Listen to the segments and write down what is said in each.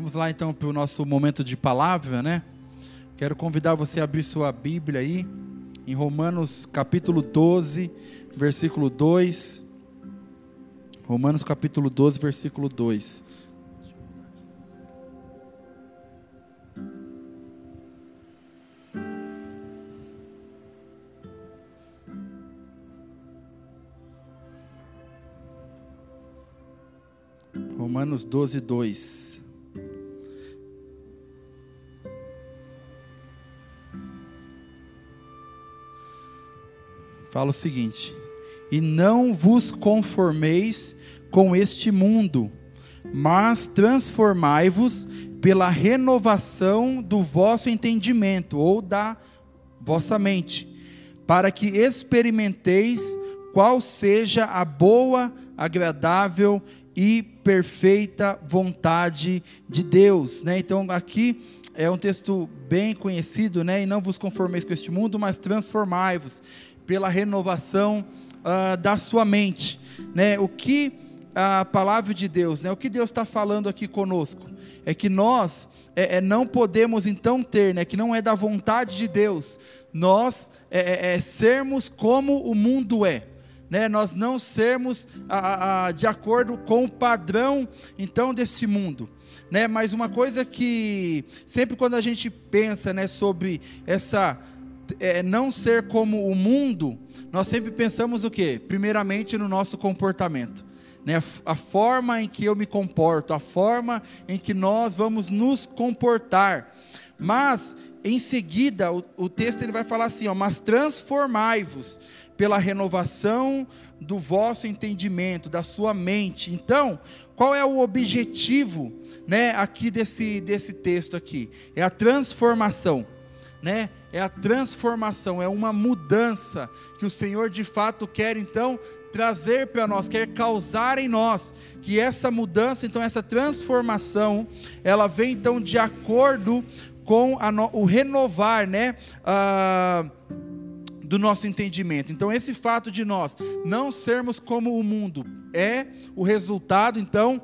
Vamos lá então para o nosso momento de palavra, né? Quero convidar você a abrir sua Bíblia aí, em Romanos capítulo 12, versículo 2. Romanos capítulo 12, versículo 2. Romanos 12, 2. Fala o seguinte: E não vos conformeis com este mundo, mas transformai-vos pela renovação do vosso entendimento ou da vossa mente, para que experimenteis qual seja a boa, agradável e perfeita vontade de Deus, né? Então aqui é um texto bem conhecido, né? E não vos conformeis com este mundo, mas transformai-vos pela renovação uh, da sua mente, né? O que a palavra de Deus, né? O que Deus está falando aqui conosco é que nós é, é, não podemos então ter, né? Que não é da vontade de Deus, nós é, é, é sermos como o mundo é. Né, nós não sermos a, a, de acordo com o padrão então desse mundo. Né, mas uma coisa que sempre quando a gente pensa né, sobre essa é, não ser como o mundo, nós sempre pensamos o quê? Primeiramente no nosso comportamento. Né? A forma em que eu me comporto, a forma em que nós vamos nos comportar. Mas, em seguida, o, o texto ele vai falar assim: ó, mas transformai-vos pela renovação do vosso entendimento, da sua mente. Então, qual é o objetivo, né, aqui desse desse texto aqui? É a transformação, né? É a transformação, é uma mudança que o Senhor de fato quer então trazer para nós, quer causar em nós, que essa mudança, então essa transformação, ela vem então de acordo com no, o renovar, né? Ah, do nosso entendimento. Então, esse fato de nós não sermos como o mundo é o resultado, então,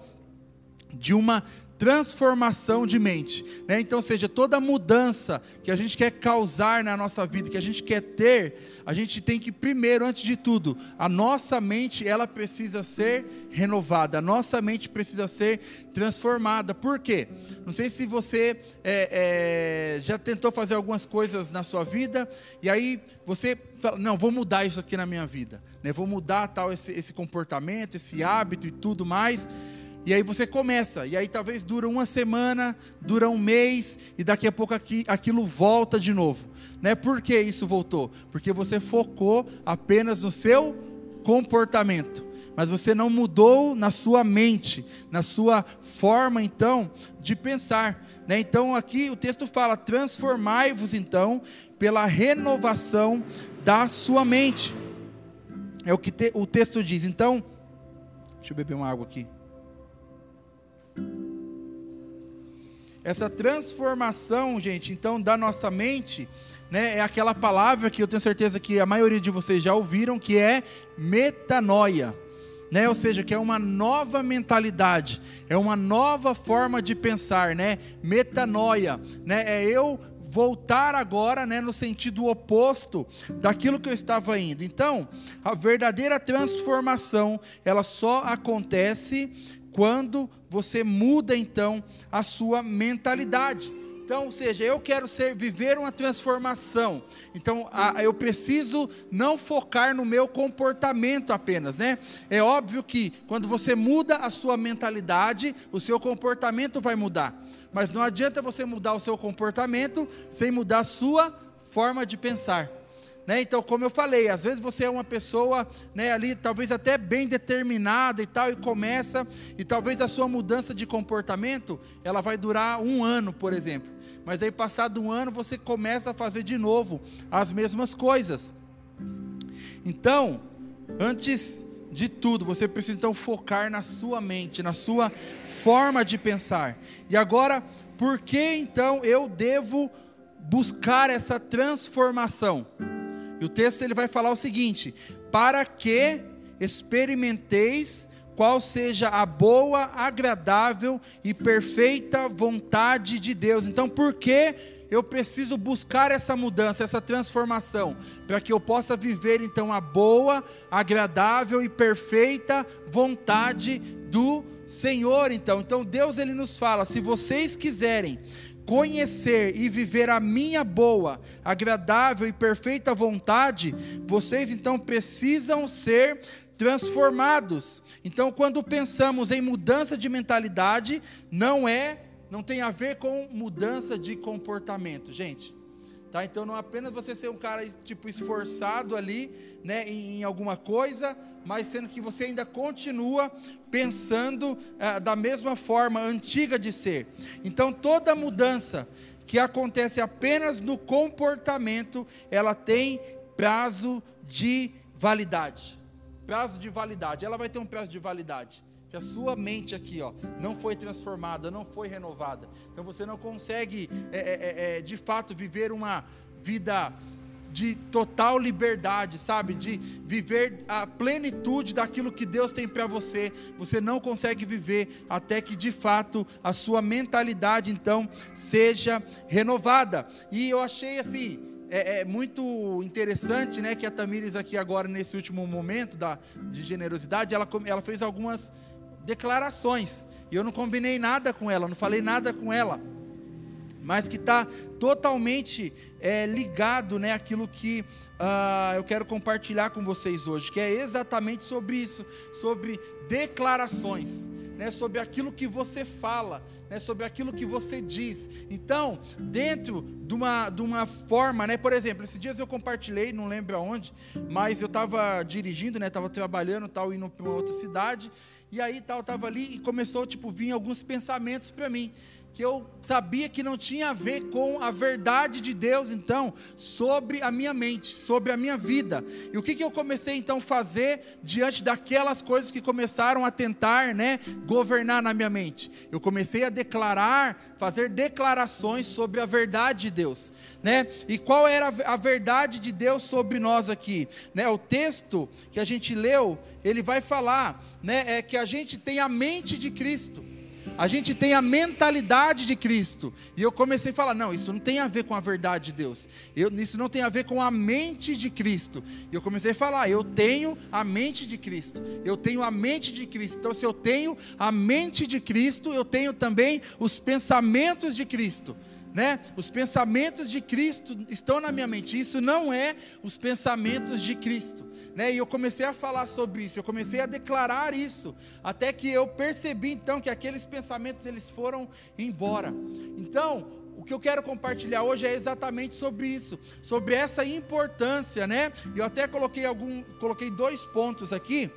de uma transformação de mente. Né? Então, seja, toda mudança que a gente quer causar na nossa vida, que a gente quer ter, a gente tem que, primeiro, antes de tudo, a nossa mente, ela precisa ser renovada, a nossa mente precisa ser transformada. Por quê? Não sei se você é, é, já tentou fazer algumas coisas na sua vida, e aí você fala, não, vou mudar isso aqui na minha vida, né? vou mudar tal esse, esse comportamento, esse hábito e tudo mais. E aí você começa, e aí talvez dura uma semana, dura um mês, e daqui a pouco aqui, aquilo volta de novo. Né? Por que isso voltou? Porque você focou apenas no seu comportamento, mas você não mudou na sua mente, na sua forma então de pensar. Né? Então aqui o texto fala: transformai-vos então pela renovação da sua mente. É o que te, o texto diz. Então, deixa eu beber uma água aqui. Essa transformação, gente, então, da nossa mente, né, é aquela palavra que eu tenho certeza que a maioria de vocês já ouviram, que é metanoia. Né? Ou seja, que é uma nova mentalidade, é uma nova forma de pensar, né? Metanoia, né? É eu voltar agora, né, no sentido oposto daquilo que eu estava indo. Então, a verdadeira transformação, ela só acontece quando você muda então a sua mentalidade. Então, ou seja, eu quero ser viver uma transformação. Então, a, eu preciso não focar no meu comportamento apenas, né? É óbvio que quando você muda a sua mentalidade, o seu comportamento vai mudar. Mas não adianta você mudar o seu comportamento sem mudar a sua forma de pensar. Né? Então, como eu falei, às vezes você é uma pessoa né, ali, talvez até bem determinada e tal, e começa, e talvez a sua mudança de comportamento, ela vai durar um ano, por exemplo. Mas aí, passado um ano, você começa a fazer de novo as mesmas coisas. Então, antes de tudo, você precisa então focar na sua mente, na sua forma de pensar. E agora, por que então eu devo buscar essa transformação? E o texto ele vai falar o seguinte: para que experimenteis qual seja a boa, agradável e perfeita vontade de Deus. Então, por que eu preciso buscar essa mudança, essa transformação, para que eu possa viver então a boa, agradável e perfeita vontade do Senhor, então. Então Deus ele nos fala: se vocês quiserem conhecer e viver a minha boa, agradável e perfeita vontade, vocês então precisam ser transformados. Então, quando pensamos em mudança de mentalidade, não é, não tem a ver com mudança de comportamento, gente. Tá? Então, não é apenas você ser um cara tipo esforçado ali, né, em, em alguma coisa, mas sendo que você ainda continua pensando ah, da mesma forma antiga de ser. Então, toda mudança que acontece apenas no comportamento, ela tem prazo de validade. Prazo de validade. Ela vai ter um prazo de validade. Se a sua mente aqui, ó, não foi transformada, não foi renovada, então você não consegue, é, é, é, de fato, viver uma vida de total liberdade, sabe? De viver a plenitude daquilo que Deus tem para você. Você não consegue viver até que de fato a sua mentalidade então seja renovada. E eu achei assim. É, é, muito interessante, né, que a Tamires aqui agora nesse último momento da, de generosidade, ela, ela fez algumas declarações e eu não combinei nada com ela, não falei nada com ela mas que está totalmente é, ligado né, àquilo que uh, eu quero compartilhar com vocês hoje, que é exatamente sobre isso, sobre declarações, né, sobre aquilo que você fala, né, sobre aquilo que você diz. Então, dentro de uma, de uma forma, né, por exemplo, esses dias eu compartilhei, não lembro aonde, mas eu estava dirigindo, estava né, trabalhando, tal, indo para uma outra cidade, e aí tal, estava ali e começou tipo vir alguns pensamentos para mim que eu sabia que não tinha a ver com a verdade de Deus, então, sobre a minha mente, sobre a minha vida. E o que, que eu comecei então a fazer diante daquelas coisas que começaram a tentar, né, governar na minha mente? Eu comecei a declarar, fazer declarações sobre a verdade de Deus, né? E qual era a verdade de Deus sobre nós aqui, né? O texto que a gente leu, ele vai falar, né, é que a gente tem a mente de Cristo. A gente tem a mentalidade de Cristo. E eu comecei a falar: não, isso não tem a ver com a verdade de Deus. Eu, isso não tem a ver com a mente de Cristo. E eu comecei a falar: eu tenho a mente de Cristo. Eu tenho a mente de Cristo. Então, se eu tenho a mente de Cristo, eu tenho também os pensamentos de Cristo. Né? Os pensamentos de Cristo estão na minha mente. Isso não é os pensamentos de Cristo né? E eu comecei a falar sobre isso, eu comecei a declarar isso, até que eu percebi então que aqueles pensamentos eles foram embora. Então, o que eu quero compartilhar hoje é exatamente sobre isso, sobre essa importância, né? Eu até coloquei algum, coloquei dois pontos aqui.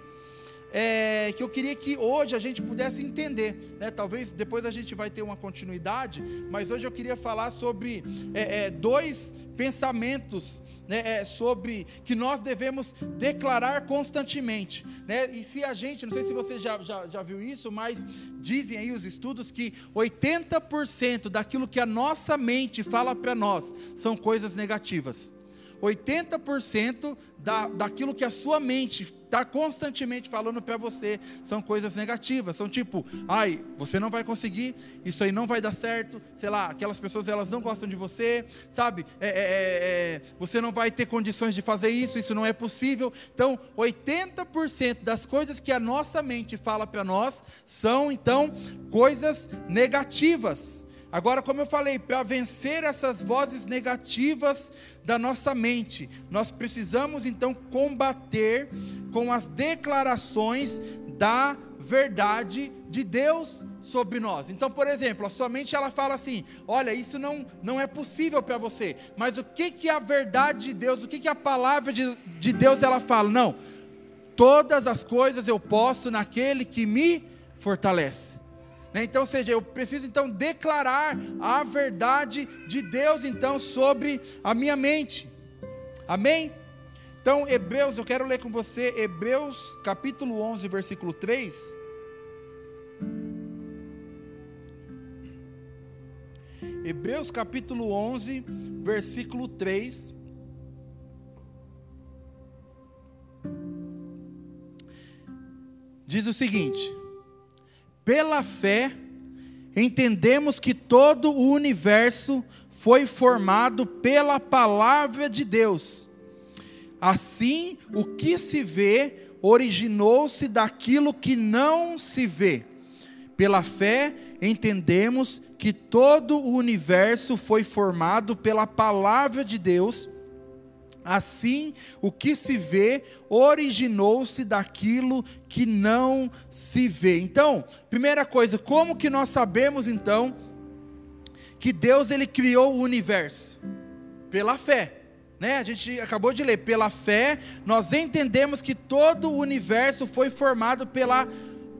É, que eu queria que hoje a gente pudesse entender, né? talvez depois a gente vai ter uma continuidade, mas hoje eu queria falar sobre é, é, dois pensamentos né, é, sobre que nós devemos declarar constantemente. Né? E se a gente, não sei se você já, já, já viu isso, mas dizem aí os estudos que 80% daquilo que a nossa mente fala para nós são coisas negativas. 80% da, daquilo que a sua mente está constantemente falando para você são coisas negativas. São tipo, ai, você não vai conseguir, isso aí não vai dar certo, sei lá, aquelas pessoas elas não gostam de você, sabe? É, é, é, é você não vai ter condições de fazer isso, isso não é possível. Então, 80% das coisas que a nossa mente fala para nós são então coisas negativas. Agora, como eu falei, para vencer essas vozes negativas da nossa mente, nós precisamos então combater com as declarações da verdade de Deus sobre nós. Então, por exemplo, a sua mente ela fala assim: "Olha, isso não não é possível para você". Mas o que que a verdade de Deus, o que que a palavra de, de Deus ela fala? Não. Todas as coisas eu posso naquele que me fortalece. Né? Então, ou seja, eu preciso então declarar a verdade de Deus então sobre a minha mente. Amém? Então, Hebreus, eu quero ler com você Hebreus capítulo 11, versículo 3. Hebreus capítulo 11, versículo 3. diz o seguinte: pela fé, entendemos que todo o universo foi formado pela palavra de Deus. Assim, o que se vê originou-se daquilo que não se vê. Pela fé, entendemos que todo o universo foi formado pela palavra de Deus. Assim, o que se vê originou-se daquilo que não se vê. Então, primeira coisa, como que nós sabemos então que Deus ele criou o universo? Pela fé. Né? A gente acabou de ler, pela fé, nós entendemos que todo o universo foi formado pela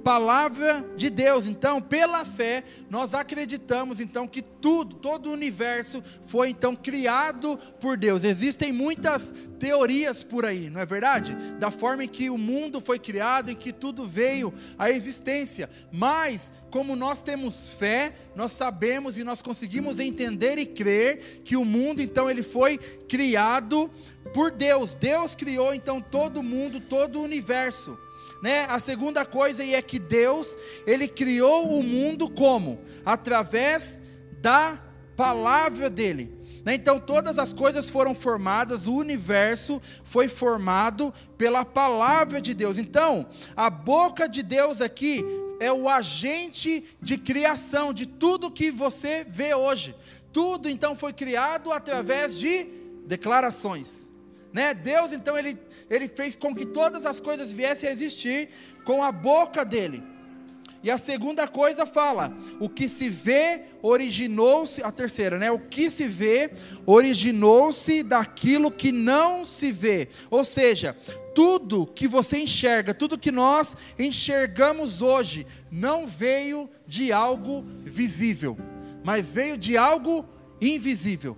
palavra de Deus. Então, pela fé, nós acreditamos então que tudo, todo o universo foi então criado por Deus. Existem muitas teorias por aí, não é verdade? Da forma em que o mundo foi criado e que tudo veio à existência. Mas, como nós temos fé, nós sabemos e nós conseguimos entender e crer que o mundo então ele foi criado por Deus. Deus criou então todo o mundo, todo o universo né? A segunda coisa é que Deus, ele criou o mundo como? Através da palavra dele. Né? Então todas as coisas foram formadas, o universo foi formado pela palavra de Deus. Então, a boca de Deus aqui é o agente de criação de tudo que você vê hoje. Tudo então foi criado através de declarações. Né? Deus então ele ele fez com que todas as coisas viessem a existir com a boca dele. E a segunda coisa fala: o que se vê originou-se, a terceira, né? O que se vê originou-se daquilo que não se vê. Ou seja, tudo que você enxerga, tudo que nós enxergamos hoje, não veio de algo visível, mas veio de algo invisível.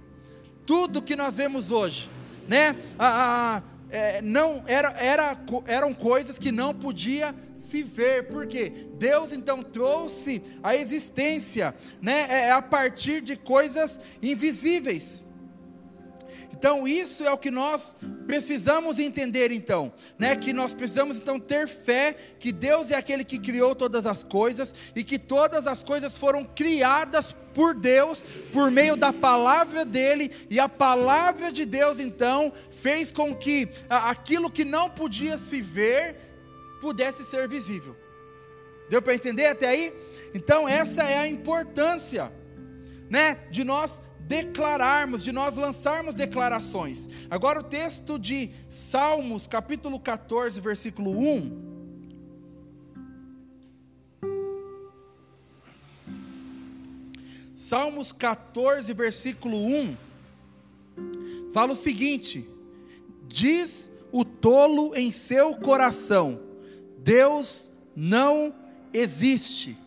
Tudo que nós vemos hoje, né? A, a, é, não era, era, eram coisas que não podia se ver, porque Deus então trouxe a existência, né, é, a partir de coisas invisíveis. Então, isso é o que nós precisamos entender, então, né? Que nós precisamos então ter fé que Deus é aquele que criou todas as coisas e que todas as coisas foram criadas por Deus por meio da palavra dele e a palavra de Deus então fez com que aquilo que não podia se ver pudesse ser visível. Deu para entender até aí? Então, essa é a importância, né, de nós declararmos, de nós lançarmos declarações. Agora o texto de Salmos, capítulo 14, versículo 1. Salmos 14, versículo 1, fala o seguinte: Diz o tolo em seu coração, Deus não existe.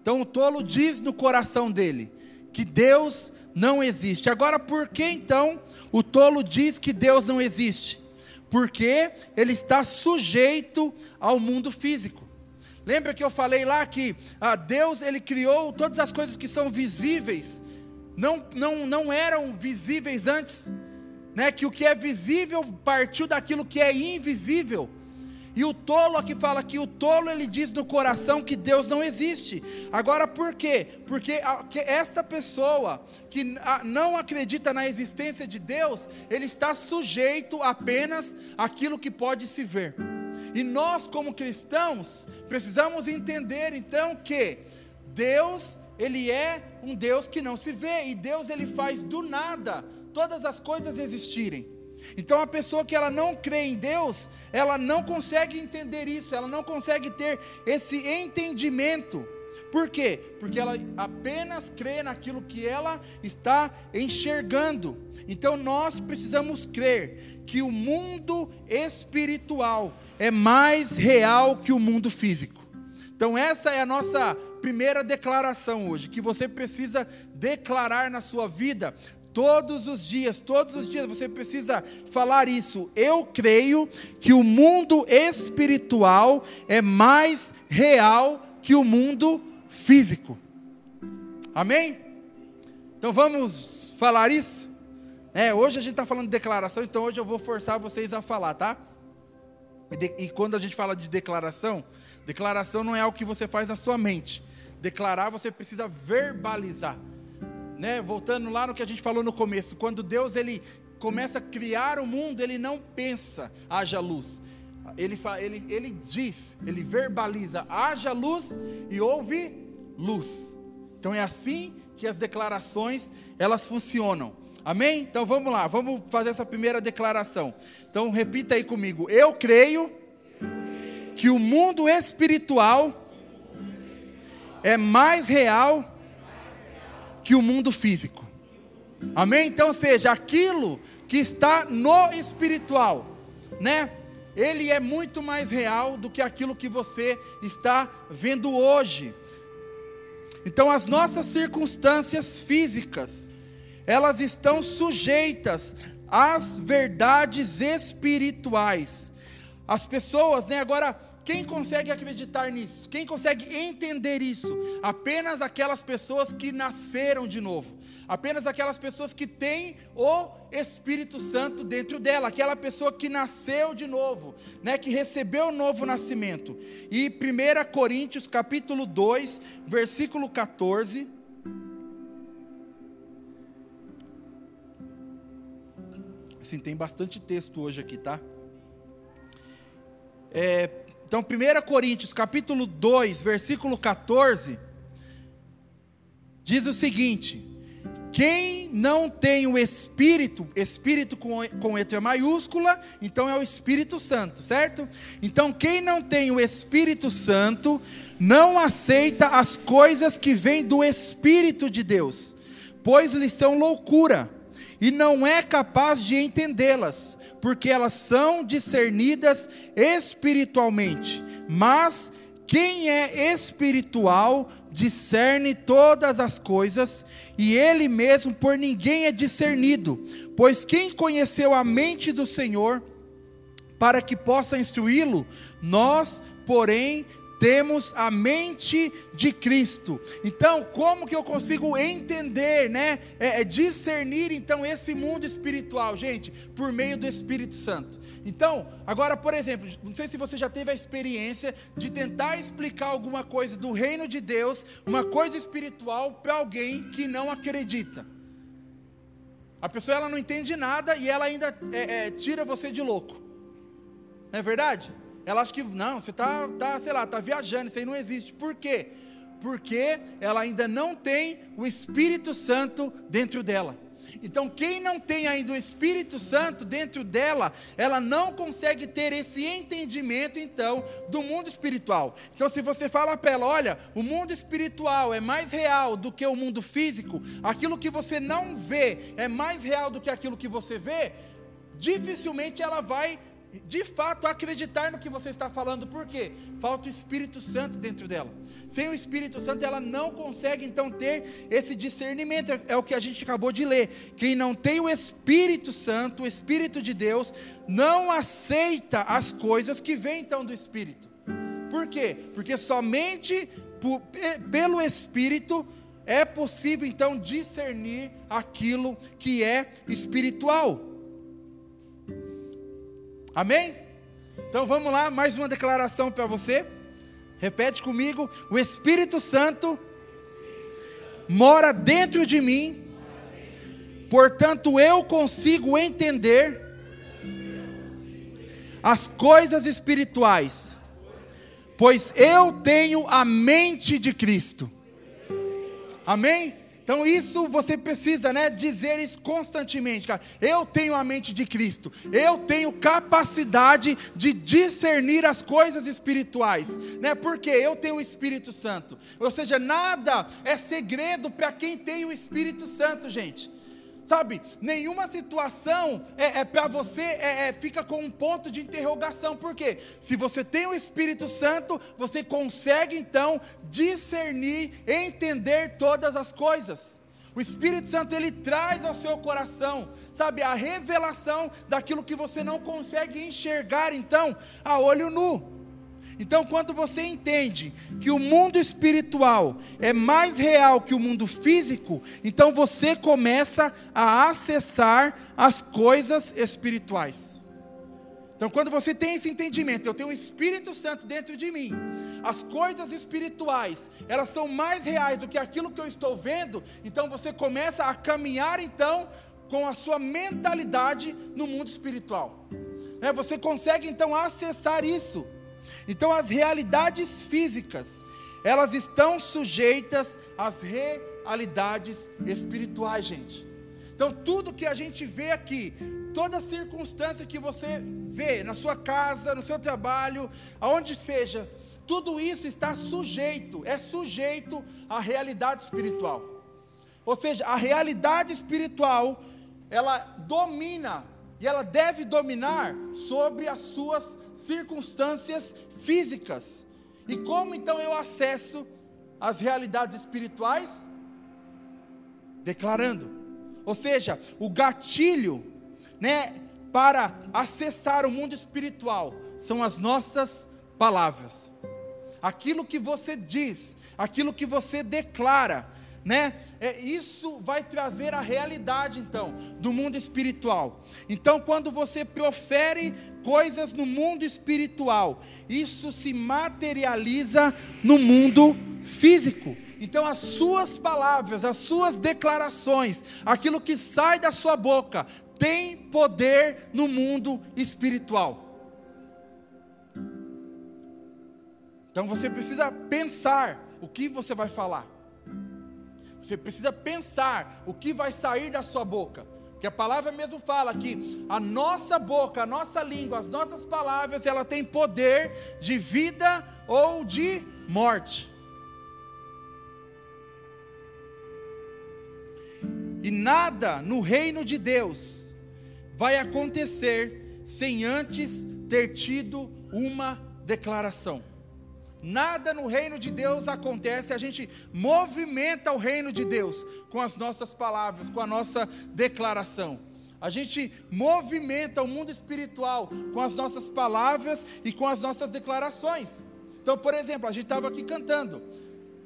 Então o tolo diz no coração dele que Deus não existe. Agora, por que então o tolo diz que Deus não existe? Porque ele está sujeito ao mundo físico. Lembra que eu falei lá que ah, Deus ele criou todas as coisas que são visíveis, não, não, não eram visíveis antes, né? Que o que é visível partiu daquilo que é invisível. E o tolo aqui fala que o tolo ele diz no coração que Deus não existe. Agora por quê? Porque esta pessoa que não acredita na existência de Deus, ele está sujeito apenas àquilo que pode se ver. E nós como cristãos precisamos entender então que Deus, ele é um Deus que não se vê e Deus ele faz do nada todas as coisas existirem. Então a pessoa que ela não crê em Deus, ela não consegue entender isso, ela não consegue ter esse entendimento. Por quê? Porque ela apenas crê naquilo que ela está enxergando. Então nós precisamos crer que o mundo espiritual é mais real que o mundo físico. Então essa é a nossa primeira declaração hoje, que você precisa declarar na sua vida Todos os dias, todos os dias você precisa falar isso. Eu creio que o mundo espiritual é mais real que o mundo físico. Amém? Então vamos falar isso? É, hoje a gente está falando de declaração, então hoje eu vou forçar vocês a falar, tá? E, de, e quando a gente fala de declaração, declaração não é algo que você faz na sua mente. Declarar você precisa verbalizar. Né? Voltando lá no que a gente falou no começo, quando Deus ele começa a criar o mundo, ele não pensa, haja luz. Ele, ele, ele diz, ele verbaliza, haja luz e houve luz. Então é assim que as declarações elas funcionam. Amém? Então vamos lá, vamos fazer essa primeira declaração. Então repita aí comigo. Eu creio que o mundo espiritual é mais real que o mundo físico. Amém? Então, seja aquilo que está no espiritual, né? Ele é muito mais real do que aquilo que você está vendo hoje. Então, as nossas circunstâncias físicas, elas estão sujeitas às verdades espirituais. As pessoas, né, agora quem consegue acreditar nisso? Quem consegue entender isso? Apenas aquelas pessoas que nasceram de novo. Apenas aquelas pessoas que têm o Espírito Santo dentro dela, aquela pessoa que nasceu de novo, né, que recebeu o novo nascimento. E 1 Coríntios capítulo 2, versículo 14, Assim, tem bastante texto hoje aqui, tá? É, então, 1 Coríntios, capítulo 2, versículo 14, diz o seguinte: Quem não tem o Espírito, Espírito com, com letra maiúscula, então é o Espírito Santo, certo? Então, quem não tem o Espírito Santo, não aceita as coisas que vêm do Espírito de Deus, pois lhes são loucura, e não é capaz de entendê-las porque elas são discernidas espiritualmente. Mas quem é espiritual discerne todas as coisas, e ele mesmo por ninguém é discernido. Pois quem conheceu a mente do Senhor para que possa instruí-lo, nós, porém, temos a mente de Cristo. Então, como que eu consigo entender, né? É, é discernir então esse mundo espiritual, gente, por meio do Espírito Santo. Então, agora, por exemplo, não sei se você já teve a experiência de tentar explicar alguma coisa do reino de Deus, uma coisa espiritual, para alguém que não acredita. A pessoa ela não entende nada e ela ainda é, é, tira você de louco. Não é verdade? Ela acha que, não, você está, tá, sei lá, está viajando, isso aí não existe. Por quê? Porque ela ainda não tem o Espírito Santo dentro dela. Então, quem não tem ainda o Espírito Santo dentro dela, ela não consegue ter esse entendimento, então, do mundo espiritual. Então, se você fala para ela, olha, o mundo espiritual é mais real do que o mundo físico, aquilo que você não vê é mais real do que aquilo que você vê, dificilmente ela vai de fato acreditar no que você está falando, por quê? Falta o Espírito Santo dentro dela. Sem o Espírito Santo, ela não consegue então ter esse discernimento, é o que a gente acabou de ler. Quem não tem o Espírito Santo, o Espírito de Deus, não aceita as coisas que vêm então do Espírito. Por quê? Porque somente por, pelo Espírito é possível então discernir aquilo que é espiritual. Amém? Então vamos lá, mais uma declaração para você. Repete comigo: o Espírito Santo mora dentro de mim, portanto eu consigo entender as coisas espirituais, pois eu tenho a mente de Cristo. Amém? Então isso você precisa, né, dizer isso constantemente, cara. Eu tenho a mente de Cristo. Eu tenho capacidade de discernir as coisas espirituais, né? Porque eu tenho o Espírito Santo. Ou seja, nada é segredo para quem tem o Espírito Santo, gente. Sabe, nenhuma situação é, é para você é, é, fica com um ponto de interrogação. Por quê? Se você tem o Espírito Santo, você consegue então discernir, entender todas as coisas. O Espírito Santo ele traz ao seu coração, sabe, a revelação daquilo que você não consegue enxergar então a olho nu. Então, quando você entende que o mundo espiritual é mais real que o mundo físico, então você começa a acessar as coisas espirituais. Então, quando você tem esse entendimento, eu tenho o Espírito Santo dentro de mim, as coisas espirituais, elas são mais reais do que aquilo que eu estou vendo, então você começa a caminhar então com a sua mentalidade no mundo espiritual. É, você consegue então acessar isso. Então, as realidades físicas, elas estão sujeitas às realidades espirituais, gente. Então, tudo que a gente vê aqui, toda circunstância que você vê na sua casa, no seu trabalho, aonde seja, tudo isso está sujeito, é sujeito à realidade espiritual. Ou seja, a realidade espiritual, ela domina e ela deve dominar sobre as suas circunstâncias físicas. E como então eu acesso as realidades espirituais? Declarando. Ou seja, o gatilho né, para acessar o mundo espiritual são as nossas palavras. Aquilo que você diz, aquilo que você declara, né? É, isso vai trazer a realidade então do mundo espiritual. Então, quando você profere coisas no mundo espiritual, isso se materializa no mundo físico. Então, as suas palavras, as suas declarações, aquilo que sai da sua boca, tem poder no mundo espiritual. Então você precisa pensar o que você vai falar. Você precisa pensar o que vai sair da sua boca. Que a palavra mesmo fala que a nossa boca, a nossa língua, as nossas palavras, ela tem poder de vida ou de morte. E nada no reino de Deus vai acontecer sem antes ter tido uma declaração. Nada no reino de Deus acontece, a gente movimenta o reino de Deus com as nossas palavras, com a nossa declaração. A gente movimenta o mundo espiritual com as nossas palavras e com as nossas declarações. Então, por exemplo, a gente estava aqui cantando,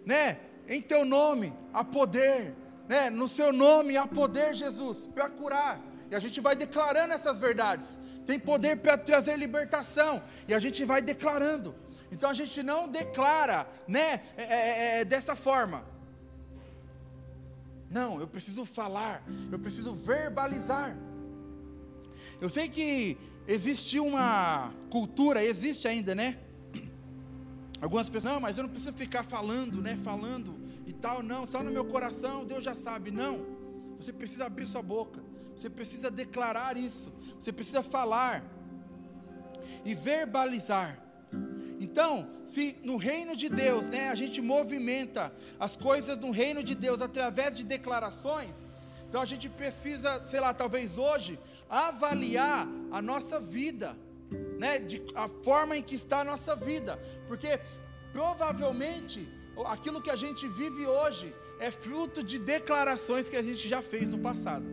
né? Em teu nome há poder, né? No seu nome há poder, Jesus, para curar. E a gente vai declarando essas verdades. Tem poder para trazer libertação. E a gente vai declarando. Então a gente não declara, né, é, é, é, dessa forma. Não, eu preciso falar, eu preciso verbalizar. Eu sei que existe uma cultura, existe ainda, né? Algumas pessoas, não, mas eu não preciso ficar falando, né? Falando e tal, não, só no meu coração, Deus já sabe. Não, você precisa abrir sua boca. Você precisa declarar isso, você precisa falar e verbalizar. Então, se no reino de Deus, né, a gente movimenta as coisas no reino de Deus através de declarações, então a gente precisa, sei lá, talvez hoje, avaliar a nossa vida, né, de, a forma em que está a nossa vida, porque provavelmente aquilo que a gente vive hoje é fruto de declarações que a gente já fez no passado.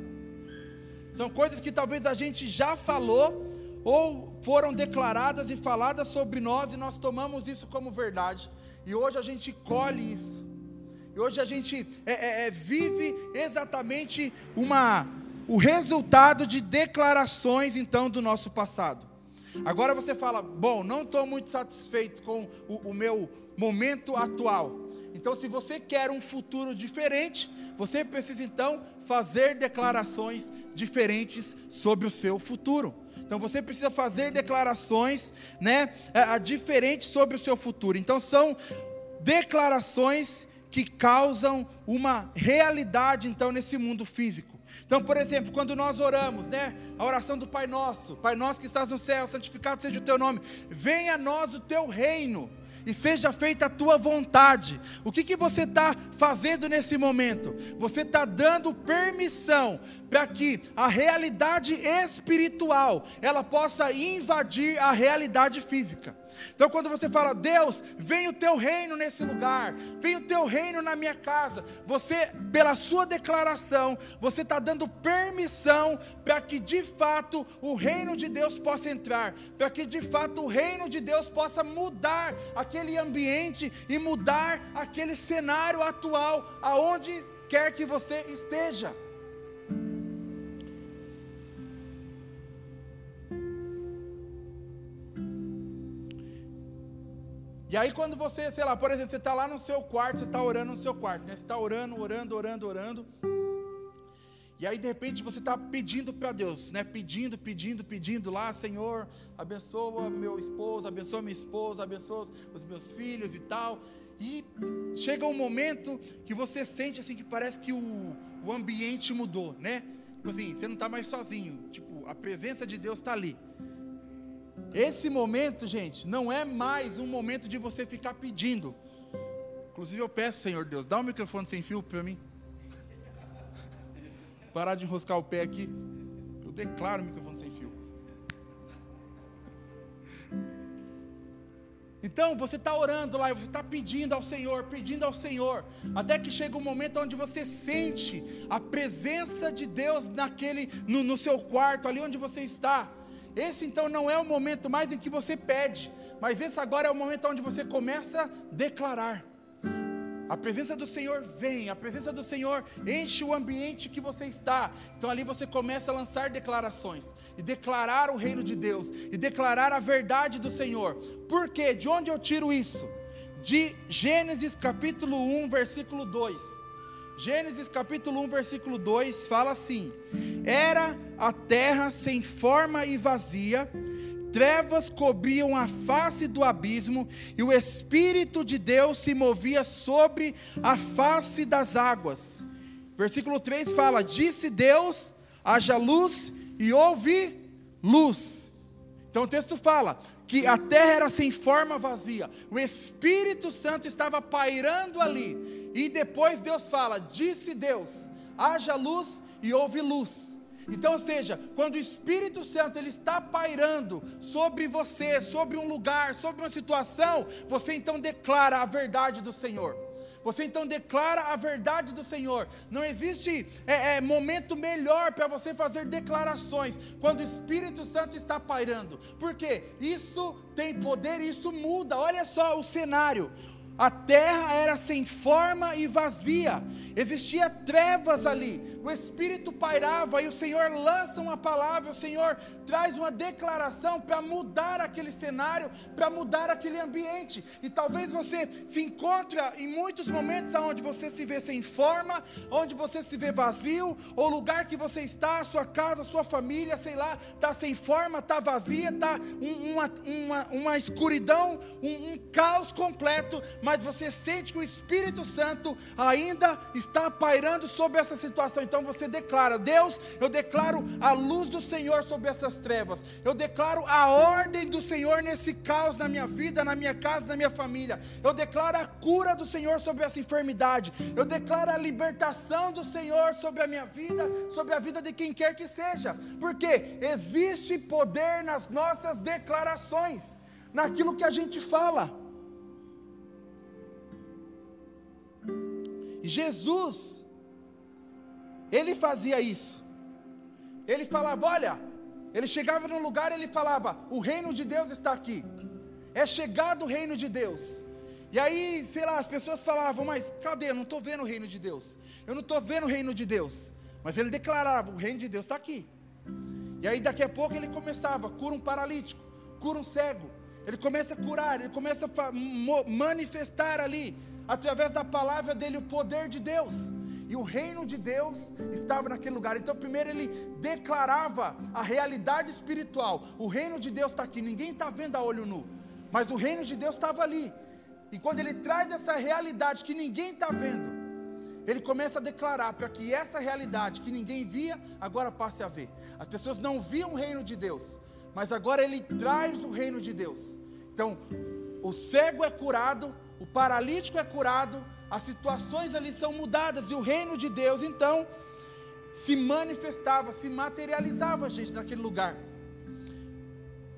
São coisas que talvez a gente já falou ou foram declaradas e faladas sobre nós e nós tomamos isso como verdade. E hoje a gente colhe isso. E hoje a gente é, é, é, vive exatamente uma, o resultado de declarações então do nosso passado. Agora você fala, bom, não estou muito satisfeito com o, o meu momento atual. Então, se você quer um futuro diferente, você precisa então fazer declarações diferentes sobre o seu futuro. Então você precisa fazer declarações, né, diferentes sobre o seu futuro. Então são declarações que causam uma realidade então nesse mundo físico. Então, por exemplo, quando nós oramos, né, a oração do Pai Nosso, Pai Nosso que estás no céu, santificado seja o teu nome. Venha a nós o teu reino e seja feita a tua vontade. O que, que você está fazendo nesse momento? Você está dando permissão para que a realidade espiritual ela possa invadir a realidade física. Então, quando você fala, Deus, vem o teu reino nesse lugar, vem o teu reino na minha casa, você, pela sua declaração, você está dando permissão para que de fato o reino de Deus possa entrar, para que de fato o reino de Deus possa mudar aquele ambiente e mudar aquele cenário atual, aonde quer que você esteja. E aí quando você, sei lá, por exemplo, você está lá no seu quarto, você está orando no seu quarto, né? Você está orando, orando, orando, orando. E aí de repente você está pedindo para Deus, né? Pedindo, pedindo, pedindo lá, Senhor, abençoa meu esposo, abençoa minha esposa, abençoa os meus filhos e tal. E chega um momento que você sente assim que parece que o, o ambiente mudou, né? Tipo assim, você não está mais sozinho. Tipo, a presença de Deus está ali. Esse momento, gente, não é mais um momento de você ficar pedindo. Inclusive eu peço, Senhor Deus, dá um microfone sem fio para mim. Parar de enroscar o pé aqui. Eu declaro o microfone sem fio. Então você está orando lá, você está pedindo ao Senhor, pedindo ao Senhor, até que chega um momento onde você sente a presença de Deus naquele, no, no seu quarto, ali onde você está. Esse então não é o momento mais em que você pede, mas esse agora é o momento onde você começa a declarar. A presença do Senhor vem, a presença do Senhor enche o ambiente que você está. Então ali você começa a lançar declarações e declarar o reino de Deus e declarar a verdade do Senhor. Por quê? De onde eu tiro isso? De Gênesis capítulo 1, versículo 2. Gênesis capítulo 1, versículo 2 fala assim: Era a terra sem forma e vazia, trevas cobriam a face do abismo, e o Espírito de Deus se movia sobre a face das águas. Versículo 3 fala: Disse Deus: haja luz, e houve luz. Então o texto fala: que a terra era sem forma vazia, o Espírito Santo estava pairando ali, e depois Deus fala: disse Deus, haja luz e houve luz. Então, ou seja, quando o Espírito Santo ele está pairando sobre você, sobre um lugar, sobre uma situação, você então declara a verdade do Senhor. Você então declara a verdade do Senhor. Não existe é, é, momento melhor para você fazer declarações quando o Espírito Santo está pairando. Porque isso tem poder, isso muda. Olha só o cenário. A terra era sem forma e vazia, existia trevas ali, o Espírito pairava e o Senhor lança uma palavra, o Senhor traz uma declaração para mudar aquele cenário, para mudar aquele ambiente. E talvez você se encontre em muitos momentos onde você se vê sem forma, onde você se vê vazio, ou lugar que você está, sua casa, sua família, sei lá, está sem forma, está vazia, está uma, uma, uma escuridão, um, um caos completo, mas você sente que o Espírito Santo ainda está pairando sobre essa situação. Então você declara: Deus, eu declaro a luz do Senhor sobre essas trevas. Eu declaro a ordem do Senhor nesse caos na minha vida, na minha casa, na minha família. Eu declaro a cura do Senhor sobre essa enfermidade. Eu declaro a libertação do Senhor sobre a minha vida, sobre a vida de quem quer que seja. Porque existe poder nas nossas declarações, naquilo que a gente fala. Jesus, ele fazia isso. Ele falava: Olha, ele chegava num lugar e ele falava: O reino de Deus está aqui. É chegado o reino de Deus. E aí, sei lá, as pessoas falavam: Mas cadê? Eu não estou vendo o reino de Deus. Eu não estou vendo o reino de Deus. Mas ele declarava: O reino de Deus está aqui. E aí, daqui a pouco, ele começava: cura um paralítico, cura um cego. Ele começa a curar, ele começa a manifestar ali através da palavra dele, o poder de Deus. E o reino de Deus estava naquele lugar. Então, primeiro ele declarava a realidade espiritual. O reino de Deus está aqui, ninguém está vendo a olho nu. Mas o reino de Deus estava ali. E quando ele traz essa realidade que ninguém está vendo, ele começa a declarar para que essa realidade que ninguém via, agora passe a ver. As pessoas não viam o reino de Deus, mas agora ele traz o reino de Deus. Então, o cego é curado, o paralítico é curado, as situações ali são mudadas e o reino de Deus então se manifestava, se materializava, gente, naquele lugar.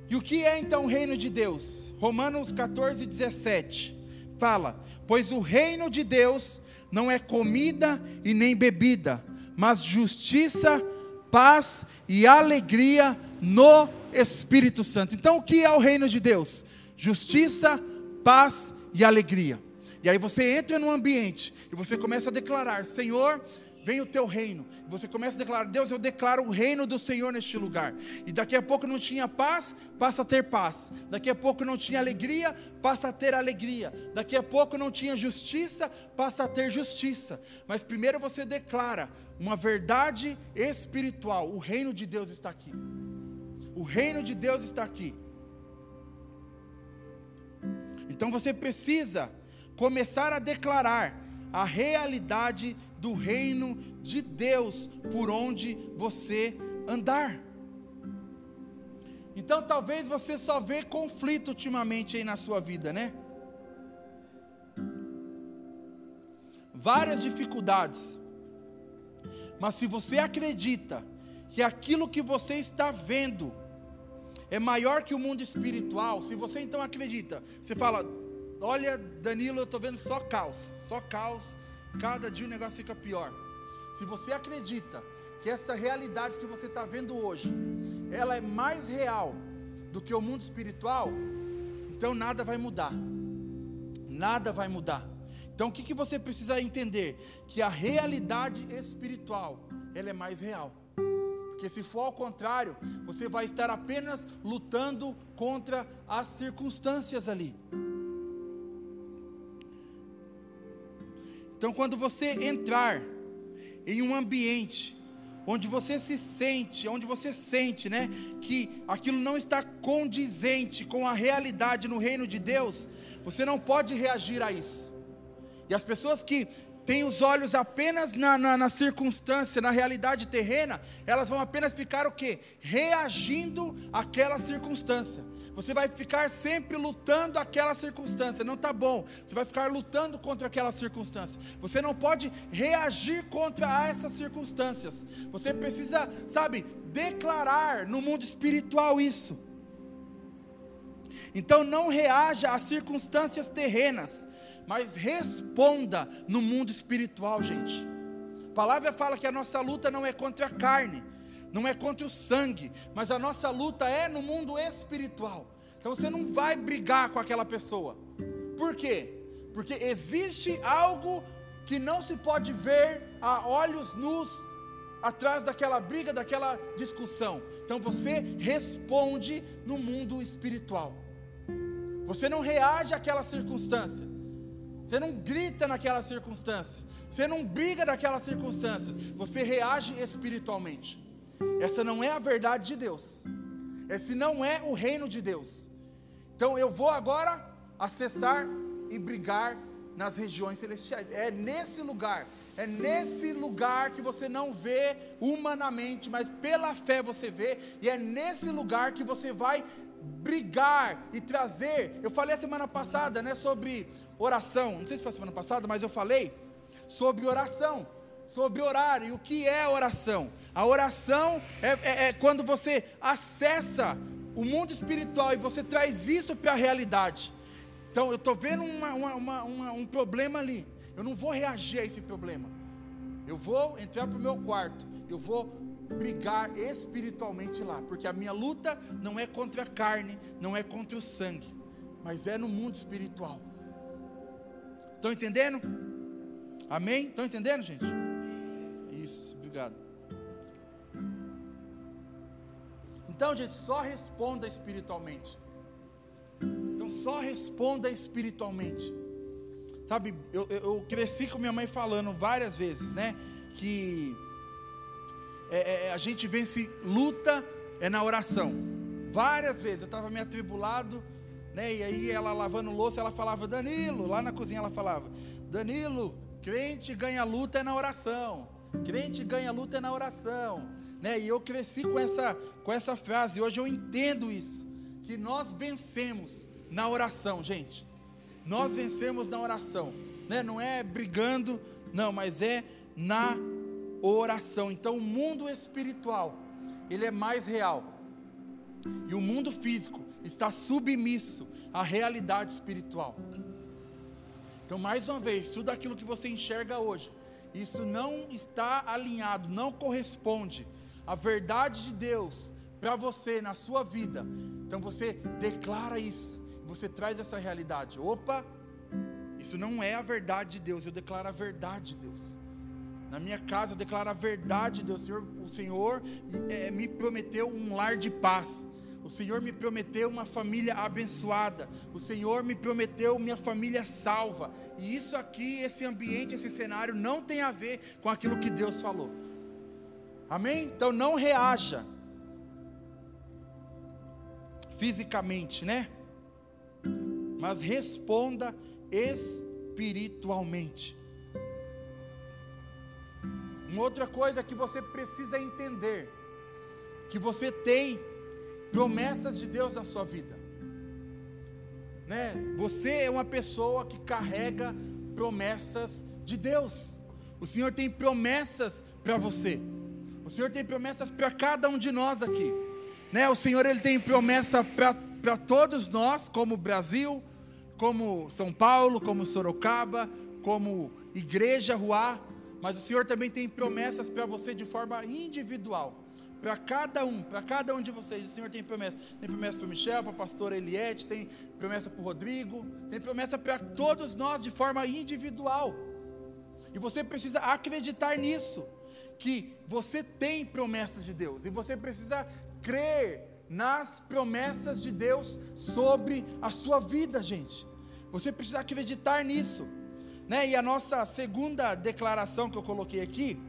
E o que é então o reino de Deus? Romanos 14, 17 fala: Pois o reino de Deus não é comida e nem bebida, mas justiça, paz e alegria no Espírito Santo. Então, o que é o reino de Deus? Justiça, paz e alegria. E aí você entra num ambiente e você começa a declarar: Senhor, vem o teu reino. Você começa a declarar: Deus, eu declaro o reino do Senhor neste lugar. E daqui a pouco não tinha paz, passa a ter paz. Daqui a pouco não tinha alegria, passa a ter alegria. Daqui a pouco não tinha justiça, passa a ter justiça. Mas primeiro você declara uma verdade espiritual: o reino de Deus está aqui. O reino de Deus está aqui. Então você precisa começar a declarar a realidade do reino de Deus por onde você andar. Então talvez você só vê conflito ultimamente aí na sua vida, né? Várias dificuldades. Mas se você acredita que aquilo que você está vendo é maior que o mundo espiritual, se você então acredita, você fala, olha, Danilo, eu estou vendo só caos, só caos, cada dia o negócio fica pior. Se você acredita que essa realidade que você está vendo hoje, ela é mais real do que o mundo espiritual, então nada vai mudar. Nada vai mudar. Então o que, que você precisa entender? Que a realidade espiritual, ela é mais real. Porque se for ao contrário, você vai estar apenas lutando contra as circunstâncias ali. Então, quando você entrar em um ambiente onde você se sente, onde você sente, né, que aquilo não está condizente com a realidade no reino de Deus, você não pode reagir a isso. E as pessoas que têm os olhos apenas na, na, na, circunstância, na realidade terrena, elas vão apenas ficar o quê? Reagindo àquela circunstância. Você vai ficar sempre lutando aquela circunstância, não está bom. Você vai ficar lutando contra aquela circunstância. Você não pode reagir contra essas circunstâncias. Você precisa, sabe, declarar no mundo espiritual isso. Então não reaja às circunstâncias terrenas, mas responda no mundo espiritual, gente. A palavra fala que a nossa luta não é contra a carne, não é contra o sangue, mas a nossa luta é no mundo espiritual. Então você não vai brigar com aquela pessoa. Por quê? Porque existe algo que não se pode ver a olhos nus atrás daquela briga, daquela discussão. Então você responde no mundo espiritual. Você não reage àquela circunstância. Você não grita naquela circunstância. Você não briga naquela circunstância. Você reage espiritualmente. Essa não é a verdade de Deus. Esse não é o reino de Deus. Então eu vou agora acessar e brigar nas regiões celestiais. É nesse lugar, é nesse lugar que você não vê humanamente, mas pela fé você vê, e é nesse lugar que você vai brigar e trazer. Eu falei a semana passada, né, sobre oração. Não sei se foi a semana passada, mas eu falei sobre oração sobre orar. E o que é oração? A oração é, é, é quando você acessa o mundo espiritual e você traz isso para a realidade. Então eu estou vendo uma, uma, uma, um problema ali. Eu não vou reagir a esse problema. Eu vou entrar para o meu quarto. Eu vou brigar espiritualmente lá. Porque a minha luta não é contra a carne, não é contra o sangue, mas é no mundo espiritual. Estão entendendo? Amém? Estão entendendo, gente? Isso, obrigado. Então, gente, só responda espiritualmente. Então, só responda espiritualmente. Sabe, eu, eu cresci com minha mãe falando várias vezes, né? Que é, é, a gente vence luta é na oração. Várias vezes eu estava meio atribulado, né? E aí ela lavando louça, ela falava, Danilo, lá na cozinha ela falava, Danilo, crente ganha luta é na oração. Crente ganha luta é na oração, né? E eu cresci com essa com essa frase. Hoje eu entendo isso, que nós vencemos na oração, gente. Nós vencemos na oração, né? Não é brigando, não, mas é na oração. Então o mundo espiritual, ele é mais real. E o mundo físico está submisso à realidade espiritual. Então, mais uma vez, tudo aquilo que você enxerga hoje isso não está alinhado, não corresponde à verdade de Deus para você na sua vida, então você declara isso, você traz essa realidade. Opa, isso não é a verdade de Deus, eu declaro a verdade de Deus. Na minha casa eu declaro a verdade, Deus. Senhor, o Senhor é, me prometeu um lar de paz. O Senhor me prometeu uma família abençoada. O Senhor me prometeu minha família salva. E isso aqui, esse ambiente, esse cenário não tem a ver com aquilo que Deus falou. Amém? Então não reaja fisicamente, né? Mas responda espiritualmente. Uma outra coisa que você precisa entender, que você tem promessas de Deus na sua vida. Né? Você é uma pessoa que carrega promessas de Deus. O Senhor tem promessas para você. O Senhor tem promessas para cada um de nós aqui. Né? O Senhor ele tem promessa para todos nós, como Brasil, como São Paulo, como Sorocaba, como Igreja Ruá. Mas o Senhor também tem promessas para você de forma individual. Para cada um, para cada um de vocês, o Senhor tem promessa. Tem promessa para o Michel, para a pastora Eliette, tem promessa para o Rodrigo, tem promessa para todos nós de forma individual. E você precisa acreditar nisso, que você tem promessas de Deus, e você precisa crer nas promessas de Deus sobre a sua vida, gente. Você precisa acreditar nisso. Né? E a nossa segunda declaração que eu coloquei aqui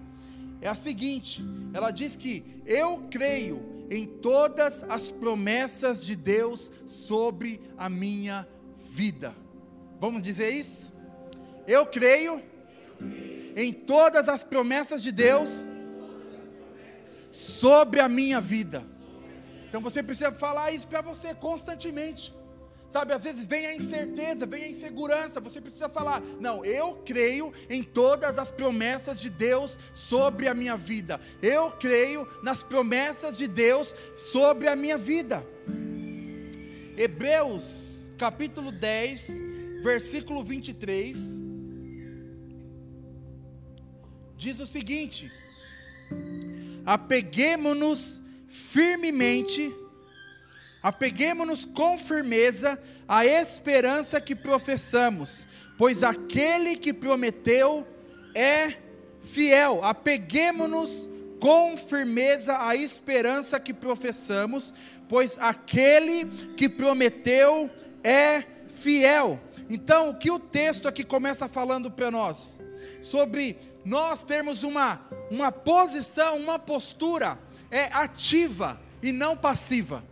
é a seguinte: ela diz que eu creio em todas as promessas de Deus sobre a minha vida. Vamos dizer isso? Eu creio em todas as promessas de Deus sobre a minha vida. Então você precisa falar isso para você constantemente. Sabe, às vezes vem a incerteza, vem a insegurança, você precisa falar: não, eu creio em todas as promessas de Deus sobre a minha vida, eu creio nas promessas de Deus sobre a minha vida. Hebreus capítulo 10, versículo 23, diz o seguinte: apeguemo-nos firmemente Apeguemos-nos com firmeza à esperança que professamos, pois aquele que prometeu é fiel. Apeguemos-nos com firmeza à esperança que professamos, pois aquele que prometeu é fiel. Então, o que o texto aqui começa falando para nós? Sobre nós termos uma, uma posição, uma postura é ativa e não passiva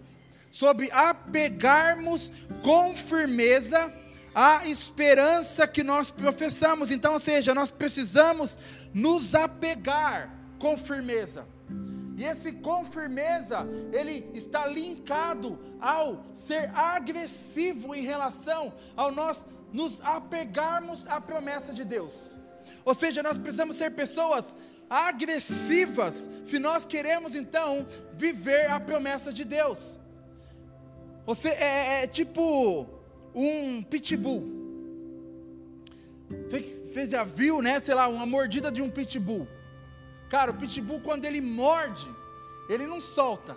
sobre apegarmos com firmeza a esperança que nós professamos. Então, ou seja, nós precisamos nos apegar com firmeza. E esse com firmeza, ele está linkado ao ser agressivo em relação ao nós nos apegarmos à promessa de Deus. Ou seja, nós precisamos ser pessoas agressivas se nós queremos então viver a promessa de Deus. Você é, é, é tipo um pitbull. Você, você já viu, né? Sei lá, uma mordida de um pitbull. Cara, o pitbull, quando ele morde, ele não solta.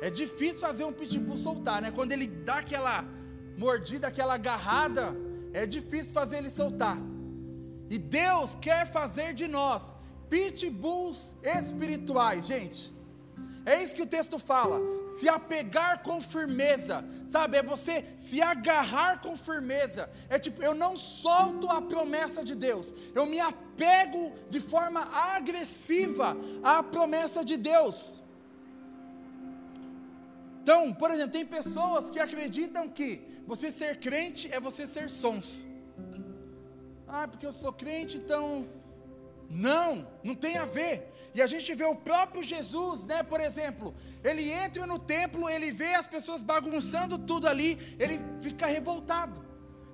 É difícil fazer um pitbull soltar, né? Quando ele dá aquela mordida, aquela agarrada, é difícil fazer ele soltar. E Deus quer fazer de nós pitbulls espirituais, gente. É isso que o texto fala. Se apegar com firmeza, sabe? É você se agarrar com firmeza. É tipo, eu não solto a promessa de Deus. Eu me apego de forma agressiva à promessa de Deus. Então, por exemplo, tem pessoas que acreditam que você ser crente é você ser sonso. Ah, porque eu sou crente, então. Não, não tem a ver. E a gente vê o próprio Jesus, né? Por exemplo, ele entra no templo, ele vê as pessoas bagunçando tudo ali, ele fica revoltado.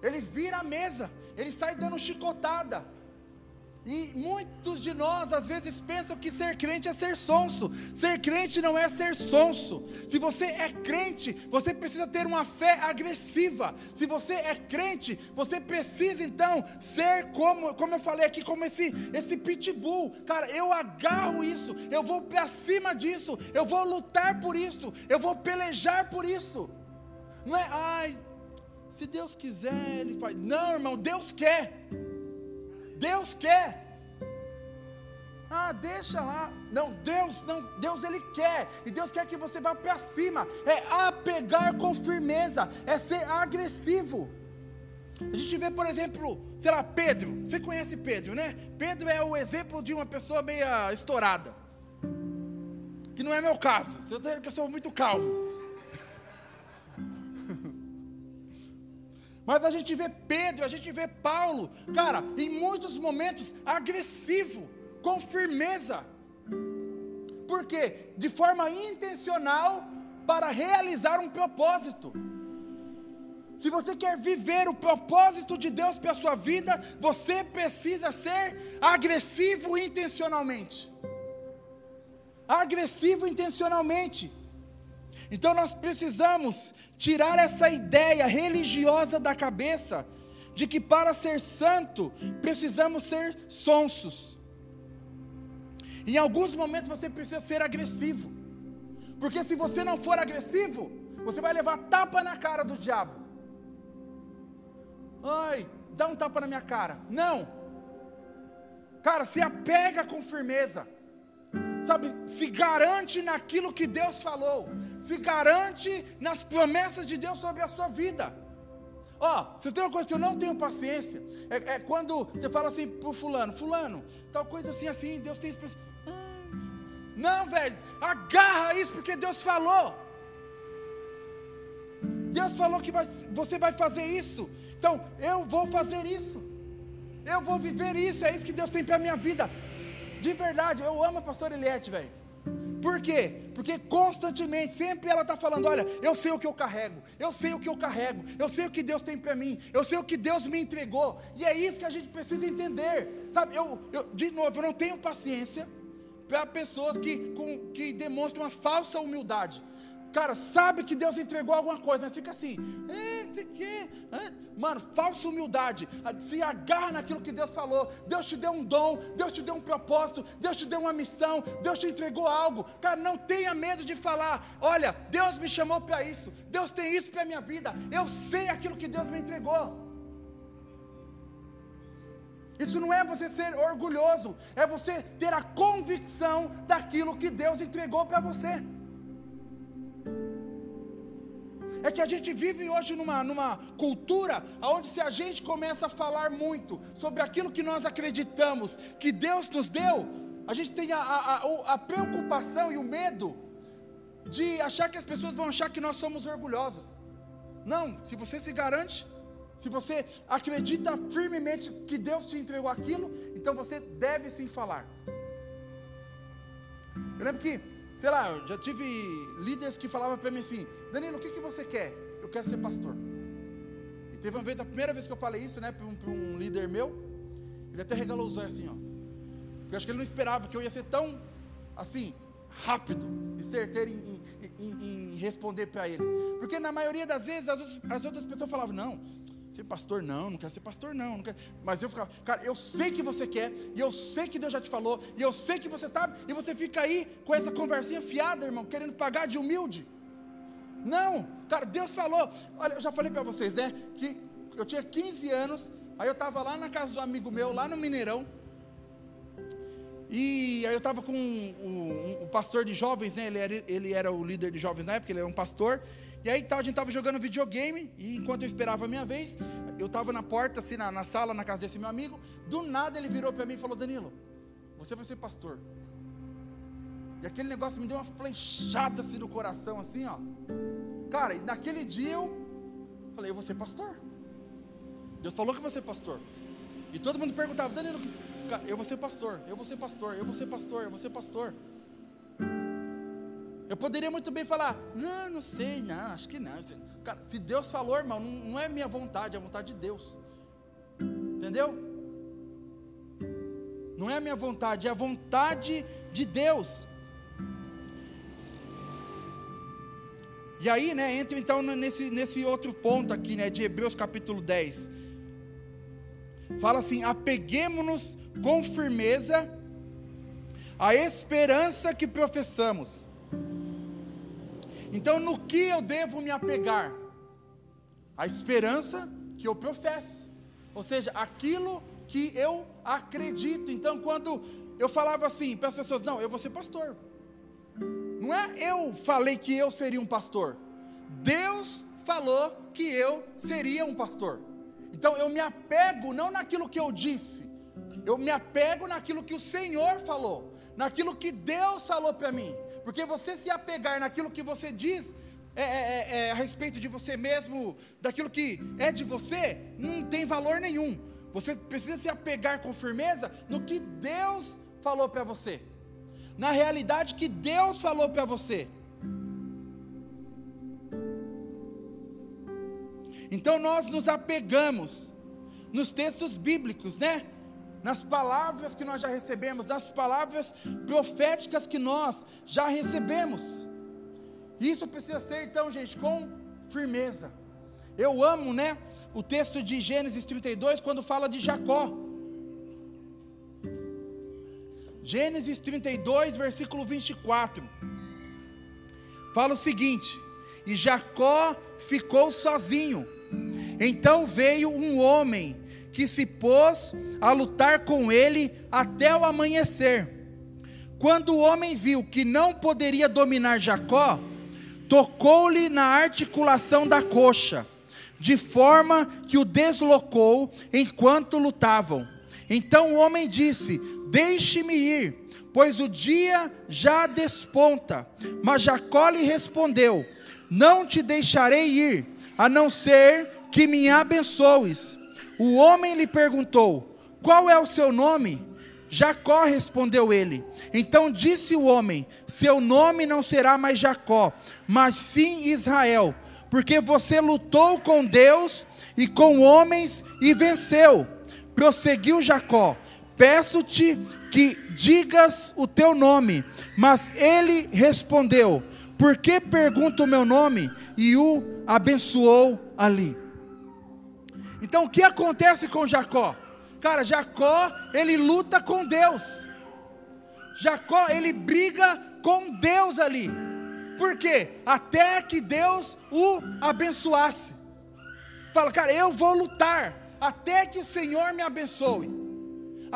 Ele vira a mesa, ele sai dando chicotada. E muitos de nós às vezes pensam que ser crente é ser sonso. Ser crente não é ser sonso. Se você é crente, você precisa ter uma fé agressiva. Se você é crente, você precisa então ser como, como eu falei aqui, como esse esse pitbull. Cara, eu agarro isso, eu vou para cima disso, eu vou lutar por isso, eu vou pelejar por isso. Não é, ai, se Deus quiser, ele faz. Não, irmão, Deus quer. Deus quer. Ah, deixa lá. Não, Deus, não, Deus ele quer. E Deus quer que você vá para cima. É apegar com firmeza, é ser agressivo. A gente vê, por exemplo, sei lá, Pedro. Você conhece Pedro, né? Pedro é o exemplo de uma pessoa meio estourada. Que não é meu caso. Você está que eu sou muito calmo. Mas a gente vê Pedro, a gente vê Paulo, cara, em muitos momentos agressivo com firmeza. Por quê? De forma intencional para realizar um propósito. Se você quer viver o propósito de Deus para a sua vida, você precisa ser agressivo intencionalmente. Agressivo intencionalmente. Então nós precisamos tirar essa ideia religiosa da cabeça de que para ser santo precisamos ser sonsos. Em alguns momentos você precisa ser agressivo. Porque se você não for agressivo, você vai levar tapa na cara do diabo. Ai, dá um tapa na minha cara. Não. Cara, se apega com firmeza. Sabe, se garante naquilo que Deus falou. Se garante nas promessas de Deus sobre a sua vida. Ó, oh, você tem uma coisa que eu não tenho paciência. É, é quando você fala assim pro fulano, fulano, tal coisa assim, assim, Deus tem não, velho, agarra isso porque Deus falou. Deus falou que vai, você vai fazer isso. Então, eu vou fazer isso. Eu vou viver isso. É isso que Deus tem para minha vida. De verdade, eu amo a pastora Eliette, velho. Por quê? Porque constantemente, sempre ela está falando: olha, eu sei o que eu carrego, eu sei o que eu carrego, eu sei o que Deus tem para mim, eu sei o que Deus me entregou, e é isso que a gente precisa entender, sabe? Eu, eu de novo, eu não tenho paciência para pessoas que, com, que demonstram uma falsa humildade. Cara, sabe que Deus entregou alguma coisa, mas fica assim, é, que, mano, falsa humildade, se agarra naquilo que Deus falou. Deus te deu um dom, Deus te deu um propósito, Deus te deu uma missão, Deus te entregou algo. Cara, não tenha medo de falar: olha, Deus me chamou para isso, Deus tem isso para minha vida, eu sei aquilo que Deus me entregou. Isso não é você ser orgulhoso, é você ter a convicção daquilo que Deus entregou para você. É que a gente vive hoje numa, numa cultura onde se a gente começa a falar muito sobre aquilo que nós acreditamos que Deus nos deu, a gente tem a, a, a preocupação e o medo de achar que as pessoas vão achar que nós somos orgulhosos. Não, se você se garante, se você acredita firmemente que Deus te entregou aquilo, então você deve sim falar. Eu lembro que, sei lá, eu já tive líderes que falavam para mim assim: Danilo, o que, que você quer? Eu quero ser pastor. E teve uma vez, a primeira vez que eu falei isso, né, para um, um, líder meu, ele até regalou os olhos assim, ó. Porque eu acho que ele não esperava que eu ia ser tão, assim, rápido e certeiro em, em, em, em responder para ele. Porque na maioria das vezes as outras, as outras pessoas falavam: não Ser pastor não, não quero ser pastor não, não quero. Mas eu ficava, cara, eu sei que você quer, e eu sei que Deus já te falou, e eu sei que você sabe, e você fica aí com essa conversinha fiada, irmão, querendo pagar de humilde. Não, cara, Deus falou. Olha, eu já falei para vocês, né, que eu tinha 15 anos, aí eu estava lá na casa do amigo meu, lá no Mineirão, e aí eu estava com o um, um, pastor de jovens, né? Ele era, ele era o líder de jovens na época, ele era um pastor. E aí a gente estava jogando videogame, e enquanto eu esperava a minha vez, eu estava na porta, assim, na, na, sala, na casa desse meu amigo. Do nada ele virou para mim e falou: Danilo, você vai ser pastor. E aquele negócio me deu uma flechada assim no coração, assim, ó. Cara, e naquele dia eu falei: Eu vou ser pastor. Deus falou que eu vou ser pastor. E todo mundo perguntava: Danilo, eu vou ser pastor, eu vou ser pastor, eu vou ser pastor, eu vou ser pastor. Eu poderia muito bem falar, não, não sei, não, acho que não. Cara, se Deus falou, irmão, não, não é minha vontade, é a vontade de Deus. Entendeu? Não é a minha vontade, é a vontade de Deus. E aí, né, entra então nesse, nesse outro ponto aqui, né, de Hebreus capítulo 10. Fala assim: apeguemos-nos com firmeza à esperança que professamos então, no que eu devo me apegar? A esperança que eu professo, ou seja, aquilo que eu acredito. Então, quando eu falava assim para as pessoas: Não, eu vou ser pastor. Não é eu falei que eu seria um pastor. Deus falou que eu seria um pastor. Então eu me apego não naquilo que eu disse, eu me apego naquilo que o Senhor falou, naquilo que Deus falou para mim. Porque você se apegar naquilo que você diz é, é, é, é, a respeito de você mesmo, daquilo que é de você, não tem valor nenhum. Você precisa se apegar com firmeza no que Deus falou para você, na realidade que Deus falou para você. Então nós nos apegamos nos textos bíblicos, né? Nas palavras que nós já recebemos, nas palavras proféticas que nós já recebemos. Isso precisa ser então, gente, com firmeza. Eu amo, né, o texto de Gênesis 32 quando fala de Jacó. Gênesis 32, versículo 24. Fala o seguinte: E Jacó ficou sozinho. Então veio um homem que se pôs a lutar com ele até o amanhecer. Quando o homem viu que não poderia dominar Jacó, tocou-lhe na articulação da coxa, de forma que o deslocou enquanto lutavam. Então o homem disse: Deixe-me ir, pois o dia já desponta. Mas Jacó lhe respondeu: Não te deixarei ir, a não ser que me abençoes. O homem lhe perguntou: Qual é o seu nome? Jacó respondeu ele. Então disse o homem: Seu nome não será mais Jacó, mas sim Israel, porque você lutou com Deus e com homens e venceu. Prosseguiu Jacó: Peço-te que digas o teu nome. Mas ele respondeu: Por que pergunta o meu nome? E o abençoou ali. Então o que acontece com Jacó? Cara, Jacó, ele luta com Deus. Jacó, ele briga com Deus ali. Por quê? Até que Deus o abençoasse. Fala, cara, eu vou lutar até que o Senhor me abençoe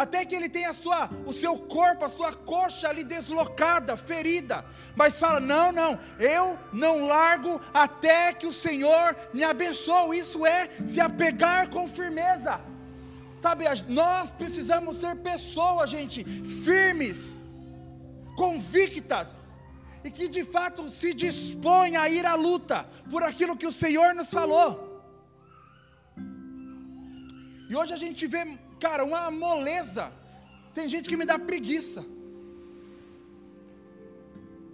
até que ele tenha sua, o seu corpo, a sua coxa ali deslocada, ferida, mas fala: não, não, eu não largo até que o Senhor me abençoe. Isso é se apegar com firmeza, sabe? Nós precisamos ser pessoas, gente, firmes, convictas, e que de fato se dispõe a ir à luta por aquilo que o Senhor nos falou. E hoje a gente vê cara, uma moleza. Tem gente que me dá preguiça.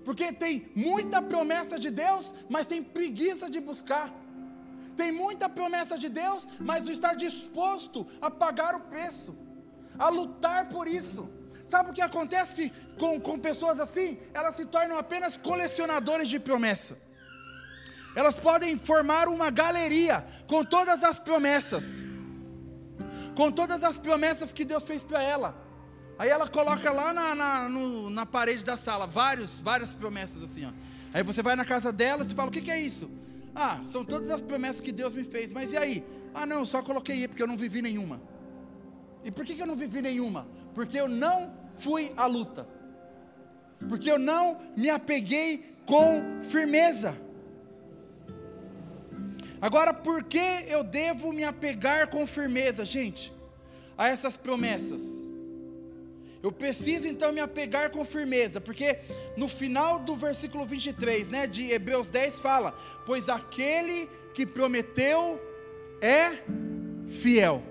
Porque tem muita promessa de Deus, mas tem preguiça de buscar. Tem muita promessa de Deus, mas não está disposto a pagar o preço, a lutar por isso. Sabe o que acontece com, com pessoas assim? Elas se tornam apenas colecionadores de promessa. Elas podem formar uma galeria com todas as promessas com todas as promessas que Deus fez para ela. Aí ela coloca lá na, na, no, na, parede da sala vários, várias promessas assim. Ó. Aí você vai na casa dela e fala: O que, que, é isso? Ah, são todas as promessas que Deus me fez. Mas e aí? Ah, não, só coloquei porque eu não vivi nenhuma. E por que, que eu não vivi nenhuma? Porque eu não fui à luta. Porque eu não me apeguei com firmeza. Agora, por que eu devo me apegar com firmeza, gente, a essas promessas? Eu preciso então me apegar com firmeza, porque no final do versículo 23, né, de Hebreus 10 fala: "Pois aquele que prometeu é fiel".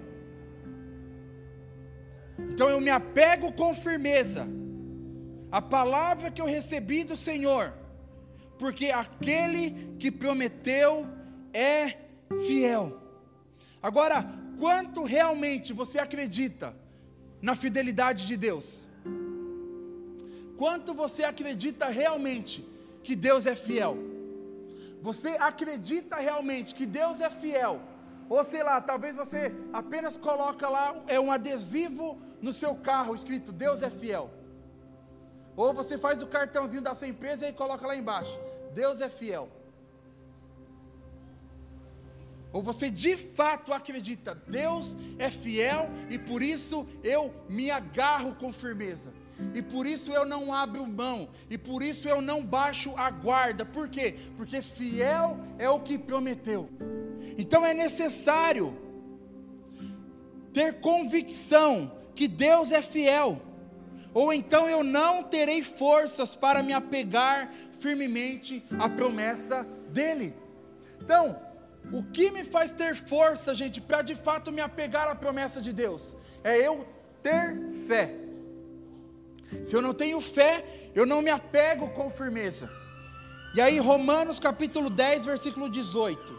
Então eu me apego com firmeza à palavra que eu recebi do Senhor, porque aquele que prometeu é fiel. Agora, quanto realmente você acredita na fidelidade de Deus? Quanto você acredita realmente que Deus é fiel? Você acredita realmente que Deus é fiel? Ou sei lá, talvez você apenas coloca lá é um adesivo no seu carro escrito Deus é fiel. Ou você faz o cartãozinho da sua empresa e coloca lá embaixo Deus é fiel. Ou você de fato acredita, Deus é fiel e por isso eu me agarro com firmeza. E por isso eu não abro mão, e por isso eu não baixo a guarda. Por quê? Porque fiel é o que prometeu. Então é necessário ter convicção que Deus é fiel, ou então eu não terei forças para me apegar firmemente à promessa dEle. Então, o que me faz ter força, gente, para de fato me apegar à promessa de Deus? É eu ter fé. Se eu não tenho fé, eu não me apego com firmeza. E aí, Romanos capítulo 10, versículo 18.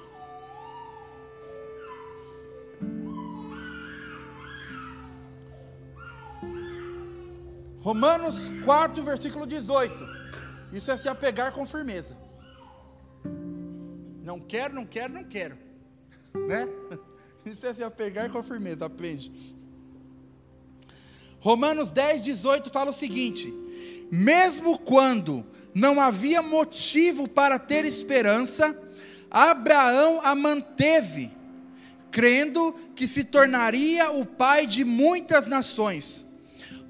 Romanos 4, versículo 18. Isso é se apegar com firmeza. Não quero, não quero, não quero. Né? Isso é se apegar com firmeza, aprende. Romanos 10, 18 fala o seguinte: Mesmo quando não havia motivo para ter esperança, Abraão a manteve, crendo que se tornaria o pai de muitas nações.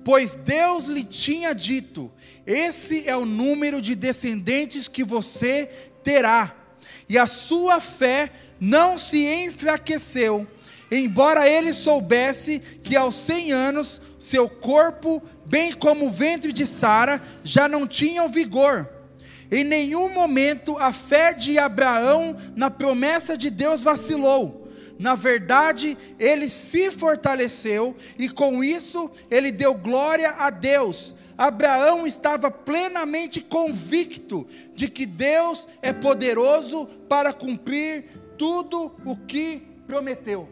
Pois Deus lhe tinha dito: Esse é o número de descendentes que você terá e a sua fé não se enfraqueceu, embora ele soubesse que aos cem anos seu corpo, bem como o ventre de Sara, já não tinham vigor. Em nenhum momento a fé de Abraão na promessa de Deus vacilou. Na verdade, ele se fortaleceu e com isso ele deu glória a Deus Abraão estava plenamente convicto de que Deus é poderoso para cumprir tudo o que prometeu.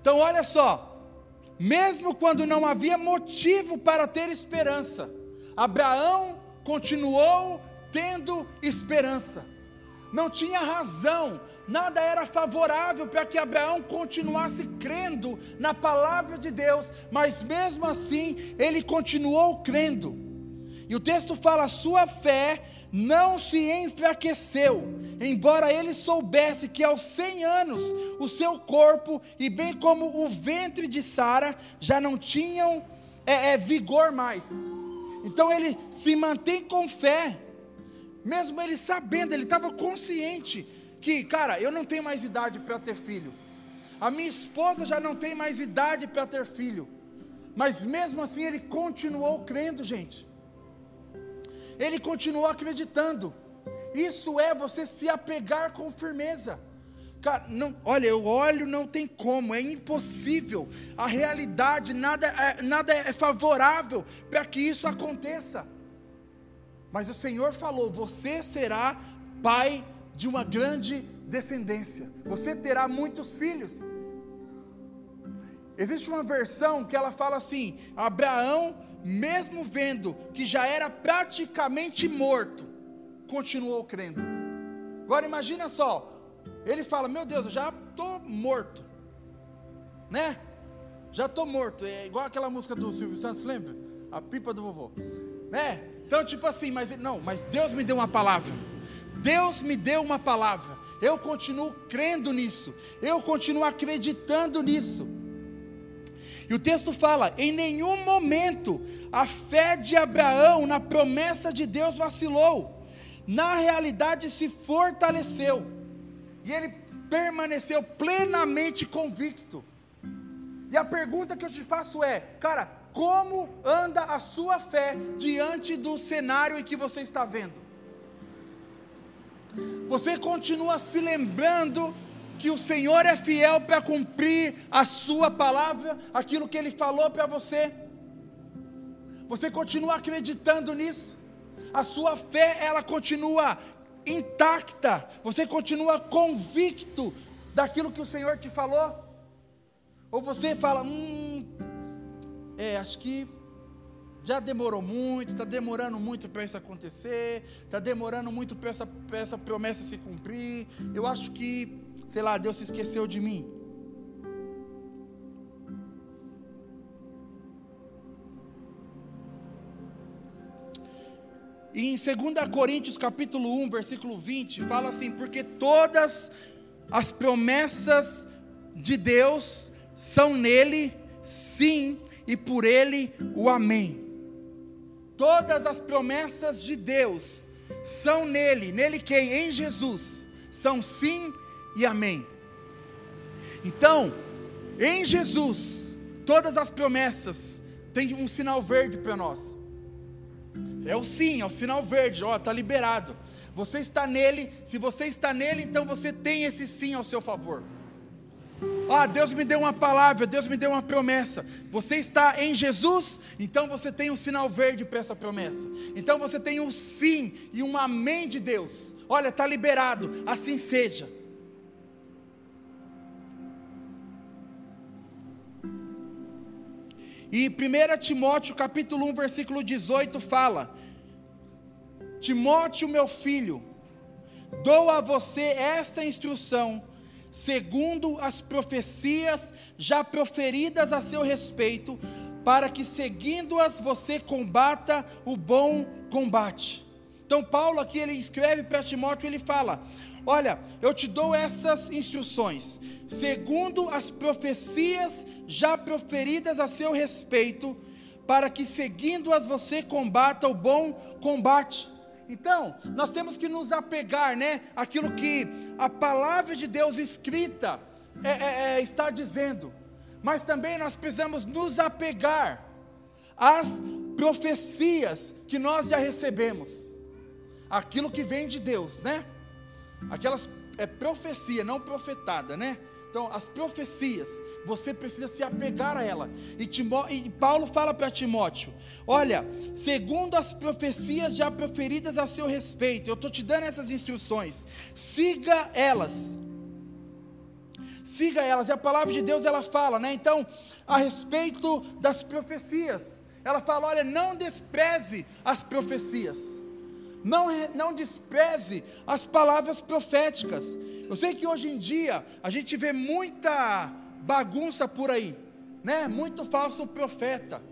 Então, olha só, mesmo quando não havia motivo para ter esperança, Abraão continuou tendo esperança. Não tinha razão nada era favorável para que Abraão continuasse crendo na palavra de Deus, mas mesmo assim ele continuou crendo. E o texto fala: sua fé não se enfraqueceu, embora ele soubesse que aos 100 anos o seu corpo, e bem como o ventre de Sara, já não tinham é, é, vigor mais. Então ele se mantém com fé, mesmo ele sabendo, ele estava consciente que, cara, eu não tenho mais idade para ter filho. A minha esposa já não tem mais idade para ter filho. Mas mesmo assim ele continuou crendo, gente. Ele continuou acreditando. Isso é você se apegar com firmeza. Cara, não, olha, eu olho, não tem como, é impossível. A realidade, nada é, nada é favorável para que isso aconteça. Mas o Senhor falou: você será pai de uma grande descendência. Você terá muitos filhos. Existe uma versão que ela fala assim: Abraão, mesmo vendo que já era praticamente morto, continuou crendo. Agora imagina só, ele fala: Meu Deus, eu já estou morto, né? Já estou morto. É igual aquela música do Silvio Santos, lembra? A pipa do vovô, né? Então, tipo assim, mas não, mas Deus me deu uma palavra. Deus me deu uma palavra. Eu continuo crendo nisso. Eu continuo acreditando nisso. E o texto fala: em nenhum momento a fé de Abraão na promessa de Deus vacilou. Na realidade se fortaleceu. E ele permaneceu plenamente convicto. E a pergunta que eu te faço é, cara, como anda a sua fé diante do cenário em que você está vendo? Você continua se lembrando que o Senhor é fiel para cumprir a sua palavra, aquilo que ele falou para você? Você continua acreditando nisso? A sua fé, ela continua intacta? Você continua convicto daquilo que o Senhor te falou? Ou você fala, hum, é, acho que já demorou muito, está demorando muito para isso acontecer, está demorando muito para essa, essa promessa se cumprir. Eu acho que, sei lá, Deus se esqueceu de mim. E em 2 Coríntios capítulo 1, versículo 20, fala assim: porque todas as promessas de Deus são nele, sim, e por ele o amém. Todas as promessas de Deus são nele, nele quem? Em Jesus, são sim e amém. Então, em Jesus, todas as promessas têm um sinal verde para nós. É o sim, é o sinal verde, ó, está liberado. Você está nele, se você está nele, então você tem esse sim ao seu favor. Ah, Deus me deu uma palavra, Deus me deu uma promessa. Você está em Jesus, então você tem um sinal verde para essa promessa. Então você tem um sim e um amém de Deus. Olha, está liberado, assim seja. E 1 Timóteo capítulo 1, versículo 18 fala: Timóteo, meu filho, dou a você esta instrução segundo as profecias já proferidas a seu respeito, para que seguindo-as você combata o bom combate. Então Paulo aqui ele escreve para Timóteo, ele fala: Olha, eu te dou essas instruções, segundo as profecias já proferidas a seu respeito, para que seguindo-as você combata o bom combate. Então, nós temos que nos apegar, né? Aquilo que a palavra de Deus escrita é, é, é, está dizendo. Mas também nós precisamos nos apegar às profecias que nós já recebemos. Aquilo que vem de Deus, né? Aquelas é profecia, não profetada, né? Então, as profecias, você precisa se apegar a ela. E, Timó, e Paulo fala para Timóteo: Olha, segundo as profecias já proferidas a seu respeito, eu estou te dando essas instruções, siga elas. Siga elas, e a palavra de Deus ela fala, né? Então, a respeito das profecias, ela fala: olha, não despreze as profecias, não, não despreze as palavras proféticas. Eu sei que hoje em dia a gente vê muita bagunça por aí, né? Muito falso profeta.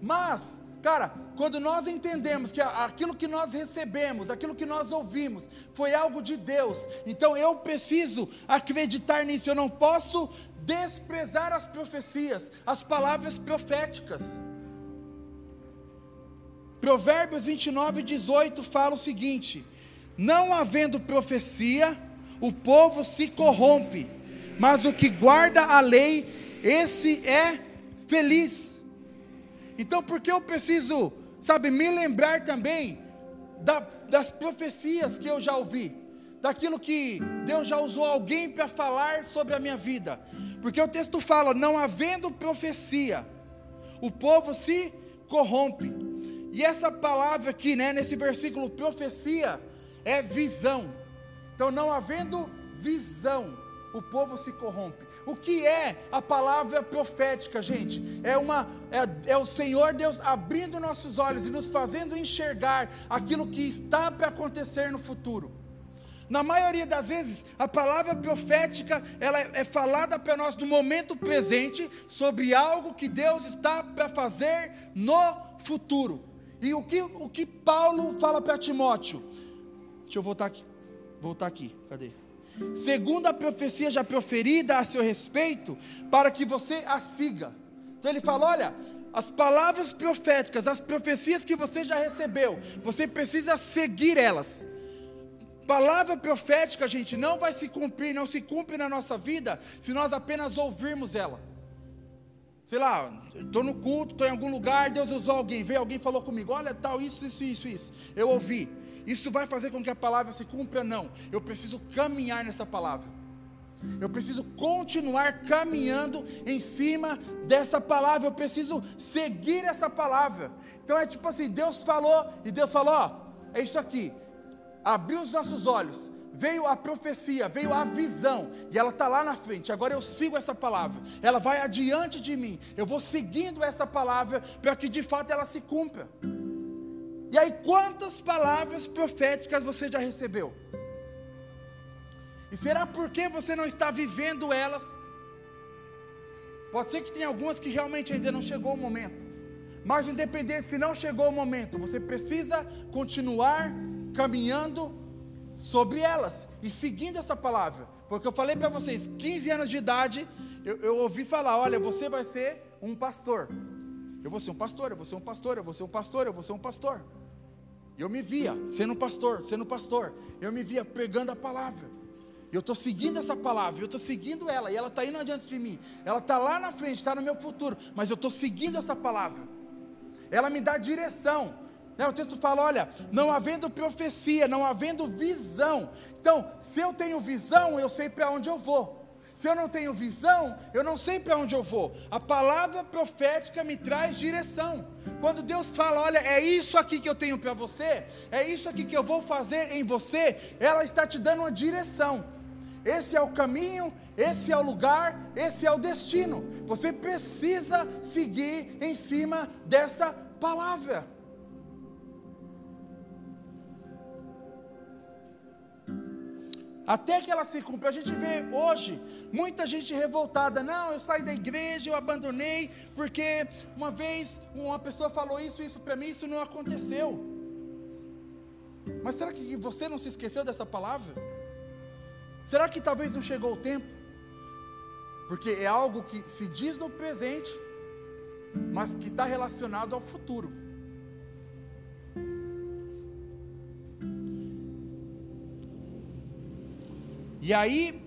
Mas, cara, quando nós entendemos que aquilo que nós recebemos, aquilo que nós ouvimos, foi algo de Deus, então eu preciso acreditar nisso. Eu não posso desprezar as profecias, as palavras proféticas. Provérbios 29, 18 fala o seguinte: Não havendo profecia, o povo se corrompe, mas o que guarda a lei, esse é feliz. Então, por que eu preciso, sabe, me lembrar também da, das profecias que eu já ouvi, daquilo que Deus já usou alguém para falar sobre a minha vida? Porque o texto fala: não havendo profecia, o povo se corrompe. E essa palavra aqui, né, nesse versículo, profecia, é visão. Então, não havendo visão, o povo se corrompe. O que é a palavra profética, gente? É, uma, é, é, o Senhor Deus abrindo nossos olhos e nos fazendo enxergar aquilo que está para acontecer no futuro. Na maioria das vezes, a palavra profética ela é falada para nós no momento presente sobre algo que Deus está para fazer no futuro. E o que, o que Paulo fala para Timóteo? Deixa eu voltar aqui voltar aqui, cadê? Segundo a profecia já proferida a seu respeito, para que você a siga. Então ele fala: olha, as palavras proféticas, as profecias que você já recebeu, você precisa seguir elas. Palavra profética, gente, não vai se cumprir, não se cumpre na nossa vida se nós apenas ouvirmos ela. Sei lá, estou no culto, estou em algum lugar, Deus usou alguém, veio alguém falou comigo, olha tal, isso, isso, isso, isso. Eu ouvi. Isso vai fazer com que a palavra se cumpra? Não. Eu preciso caminhar nessa palavra. Eu preciso continuar caminhando em cima dessa palavra. Eu preciso seguir essa palavra. Então é tipo assim: Deus falou, e Deus falou: ó, é isso aqui. Abriu os nossos olhos. Veio a profecia, veio a visão, e ela está lá na frente. Agora eu sigo essa palavra, ela vai adiante de mim. Eu vou seguindo essa palavra para que de fato ela se cumpra. E aí, quantas palavras proféticas você já recebeu? E será porque você não está vivendo elas? Pode ser que tenha algumas que realmente ainda não chegou o momento. Mas independente se não chegou o momento, você precisa continuar caminhando sobre elas e seguindo essa palavra. Porque eu falei para vocês, 15 anos de idade, eu, eu ouvi falar: olha, você vai ser um pastor. Eu vou ser um pastor, eu vou ser um pastor, eu vou ser um pastor, eu vou ser um pastor. Eu me via sendo pastor, sendo pastor. Eu me via pregando a palavra. Eu estou seguindo essa palavra, eu estou seguindo ela, e ela está indo adiante de mim. Ela está lá na frente, está no meu futuro, mas eu estou seguindo essa palavra. Ela me dá direção. Né? O texto fala: olha, não havendo profecia, não havendo visão. Então, se eu tenho visão, eu sei para onde eu vou. Se eu não tenho visão, eu não sei para onde eu vou. A palavra profética me traz direção. Quando Deus fala, olha, é isso aqui que eu tenho para você, é isso aqui que eu vou fazer em você, ela está te dando uma direção. Esse é o caminho, esse é o lugar, esse é o destino. Você precisa seguir em cima dessa palavra. Até que ela se cumpra. A gente vê hoje muita gente revoltada. Não, eu saí da igreja, eu abandonei, porque uma vez uma pessoa falou isso, isso para mim, isso não aconteceu. Mas será que você não se esqueceu dessa palavra? Será que talvez não chegou o tempo? Porque é algo que se diz no presente, mas que está relacionado ao futuro. E aí,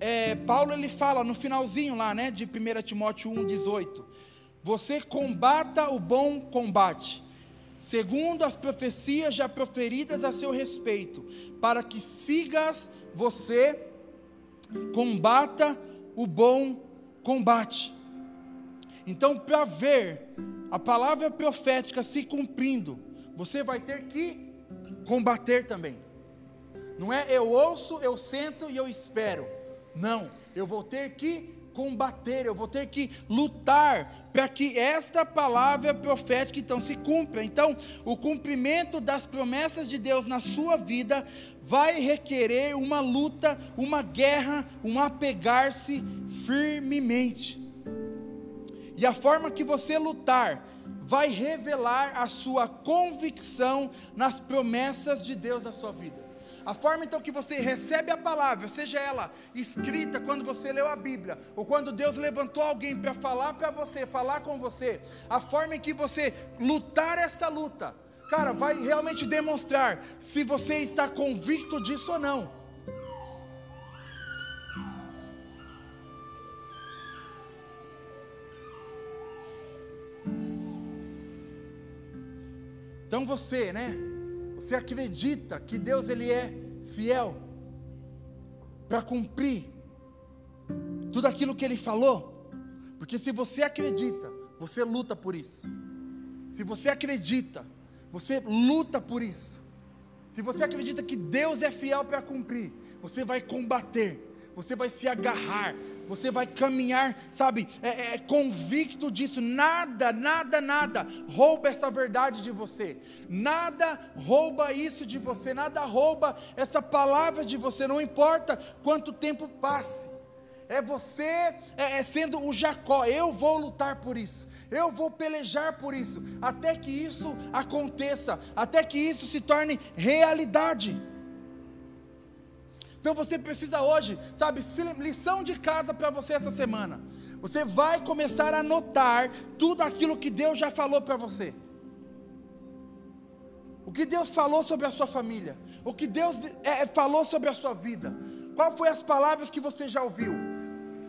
é, Paulo ele fala no finalzinho lá, né, de 1 Timóteo 1,18: Você combata o bom combate, segundo as profecias já proferidas a seu respeito, para que sigas você, combata o bom combate. Então, para ver a palavra profética se cumprindo, você vai ter que combater também. Não é eu ouço, eu sento e eu espero. Não, eu vou ter que combater, eu vou ter que lutar para que esta palavra profética então se cumpra. Então, o cumprimento das promessas de Deus na sua vida vai requerer uma luta, uma guerra, um apegar-se firmemente. E a forma que você lutar vai revelar a sua convicção nas promessas de Deus na sua vida. A forma então que você recebe a palavra, seja ela escrita quando você leu a Bíblia, ou quando Deus levantou alguém para falar para você, falar com você, a forma em que você lutar essa luta, cara, vai realmente demonstrar se você está convicto disso ou não. Então você, né? Você acredita que Deus ele é fiel para cumprir tudo aquilo que ele falou? Porque se você acredita, você luta por isso. Se você acredita, você luta por isso. Se você acredita que Deus é fiel para cumprir, você vai combater você vai se agarrar, você vai caminhar, sabe, é, é, convicto disso. Nada, nada, nada rouba essa verdade de você, nada rouba isso de você, nada rouba essa palavra de você, não importa quanto tempo passe. É você é, é sendo o Jacó, eu vou lutar por isso, eu vou pelejar por isso, até que isso aconteça, até que isso se torne realidade. Então você precisa hoje, sabe, lição de casa para você essa semana. Você vai começar a notar tudo aquilo que Deus já falou para você. O que Deus falou sobre a sua família, o que Deus é, falou sobre a sua vida. Qual foi as palavras que você já ouviu?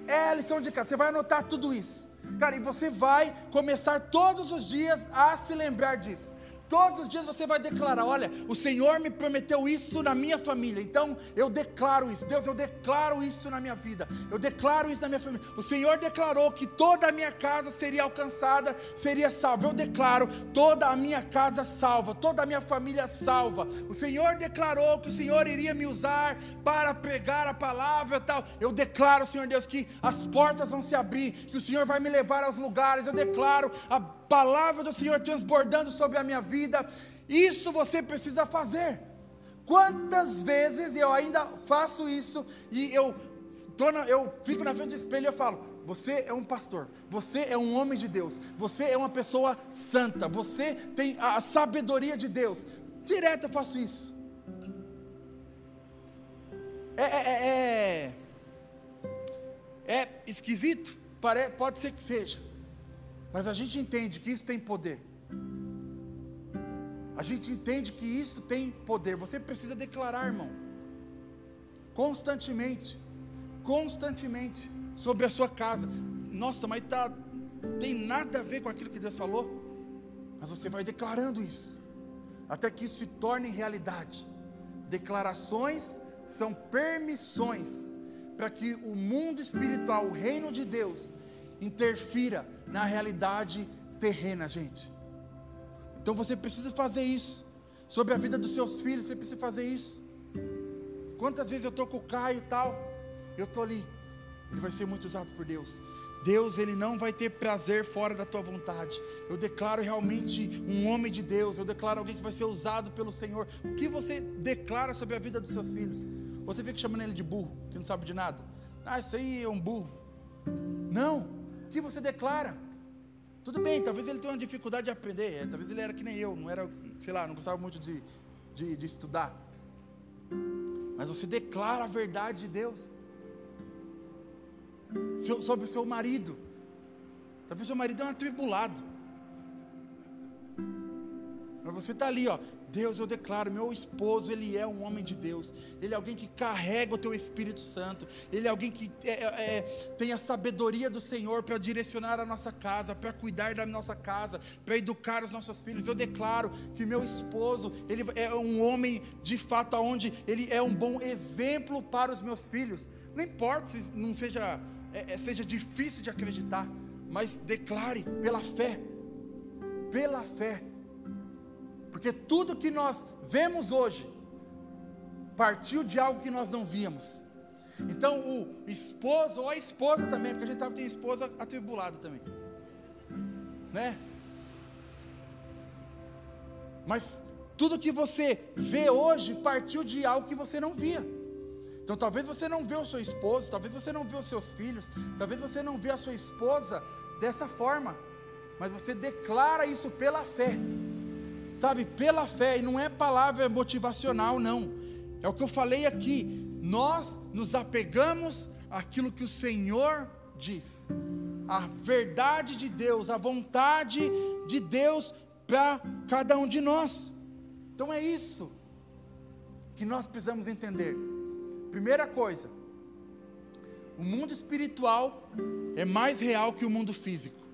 É a lição de casa. Você vai anotar tudo isso. Cara, e você vai começar todos os dias a se lembrar disso. Todos os dias você vai declarar: olha, o Senhor me prometeu isso na minha família, então eu declaro isso. Deus, eu declaro isso na minha vida, eu declaro isso na minha família. O Senhor declarou que toda a minha casa seria alcançada, seria salva. Eu declaro toda a minha casa salva, toda a minha família salva. O Senhor declarou que o Senhor iria me usar para pregar a palavra tal. Eu declaro, Senhor Deus, que as portas vão se abrir, que o Senhor vai me levar aos lugares. Eu declaro a palavra do Senhor transbordando sobre a minha vida. Isso você precisa fazer. Quantas vezes eu ainda faço isso e eu, na, eu fico na frente do espelho e eu falo: Você é um pastor, você é um homem de Deus, você é uma pessoa santa, você tem a sabedoria de Deus. Direto eu faço isso. É, é, é, é, é esquisito? Pare, pode ser que seja. Mas a gente entende que isso tem poder. A gente entende que isso tem poder. Você precisa declarar, irmão. Constantemente. Constantemente. Sobre a sua casa. Nossa, mas tá, tem nada a ver com aquilo que Deus falou. Mas você vai declarando isso. Até que isso se torne realidade. Declarações são permissões para que o mundo espiritual, o reino de Deus, interfira na realidade terrena, gente. Então você precisa fazer isso. Sobre a vida dos seus filhos, você precisa fazer isso. Quantas vezes eu estou com o Caio e tal, eu estou ali, ele vai ser muito usado por Deus. Deus, ele não vai ter prazer fora da tua vontade. Eu declaro realmente um homem de Deus, eu declaro alguém que vai ser usado pelo Senhor. O que você declara sobre a vida dos seus filhos? Você fica chamando ele de burro, que não sabe de nada. Ah, isso aí é um burro. Não. Que você declara? Tudo bem, talvez ele tenha uma dificuldade de aprender. É, talvez ele era que nem eu, não era, sei lá, não gostava muito de, de, de estudar. Mas você declara a verdade de Deus sobre o seu marido. Talvez seu marido é um atribulado. Mas você está ali, ó. Deus, eu declaro, meu esposo, ele é um homem de Deus. Ele é alguém que carrega o teu Espírito Santo. Ele é alguém que é, é, é tem a sabedoria do Senhor para direcionar a nossa casa, para cuidar da nossa casa, para educar os nossos filhos. Eu declaro que meu esposo, ele é um homem de fato, onde ele é um bom exemplo para os meus filhos. Não importa se não seja é, é, seja difícil de acreditar, mas declare pela fé, pela fé, porque tudo que nós vemos hoje partiu de algo que nós não víamos. Então o esposo ou a esposa também, porque a gente sabe que tem esposa atribulada também, né? Mas tudo que você vê hoje partiu de algo que você não via. Então talvez você não vê o seu esposo, talvez você não vê os seus filhos, talvez você não vê a sua esposa dessa forma, mas você declara isso pela fé, sabe, pela fé, e não é palavra motivacional, não, é o que eu falei aqui, nós nos apegamos àquilo que o Senhor diz, a verdade de Deus, a vontade de Deus para cada um de nós, então é isso que nós precisamos entender. Primeira coisa, o mundo espiritual é mais real que o mundo físico.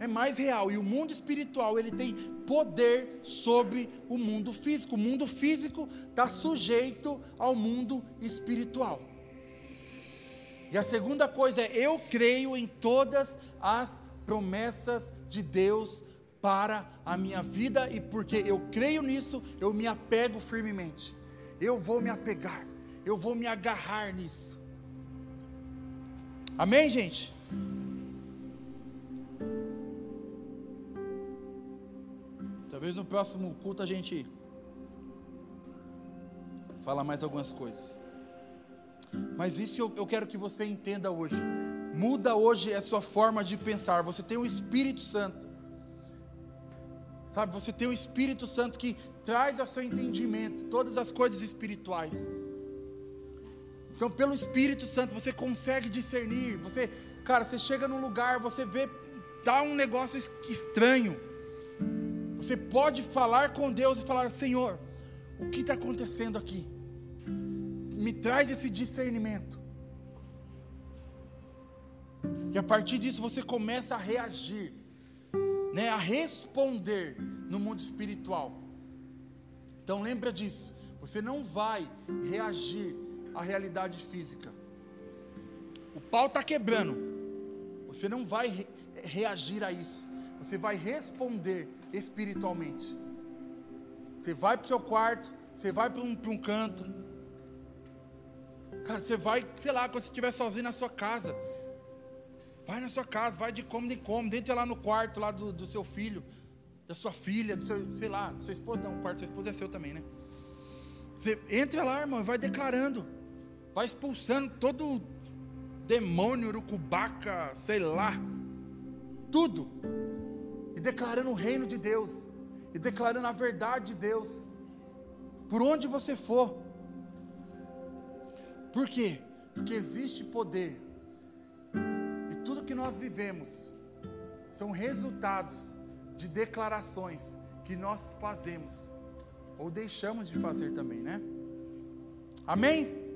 É mais real e o mundo espiritual ele tem poder sobre o mundo físico. O mundo físico está sujeito ao mundo espiritual. E a segunda coisa é eu creio em todas as promessas de Deus para a minha vida e porque eu creio nisso eu me apego firmemente. Eu vou me apegar, eu vou me agarrar nisso. Amém, gente? Talvez no próximo culto a gente fala mais algumas coisas. Mas isso que eu, eu quero que você entenda hoje. Muda hoje a sua forma de pensar. Você tem o Espírito Santo. Sabe, você tem o Espírito Santo que traz ao seu entendimento todas as coisas espirituais. Então, pelo Espírito Santo, você consegue discernir. Você, cara, você chega num lugar, você vê, dá um negócio estranho. Você pode falar com Deus e falar: Senhor, o que está acontecendo aqui? Me traz esse discernimento. E a partir disso você começa a reagir né, a responder no mundo espiritual. Então lembra disso. Você não vai reagir à realidade física. O pau está quebrando. Você não vai re reagir a isso. Você vai responder espiritualmente. Você vai para o seu quarto, você vai para um, um canto. Cara, você vai, sei lá, quando você estiver sozinho na sua casa. Vai na sua casa, vai de cômodo em cômodo, entra lá no quarto lá do, do seu filho, da sua filha, do seu, sei lá, do seu esposo, não, o quarto do seu esposo é seu também, né? Você entra lá, irmão, e vai declarando, vai expulsando todo demônio, urucubaca, sei lá, tudo, e declarando o reino de Deus, e declarando a verdade de Deus, por onde você for, Por quê? Porque existe poder. E tudo que nós vivemos são resultados de declarações que nós fazemos ou deixamos de fazer também, né? Amém?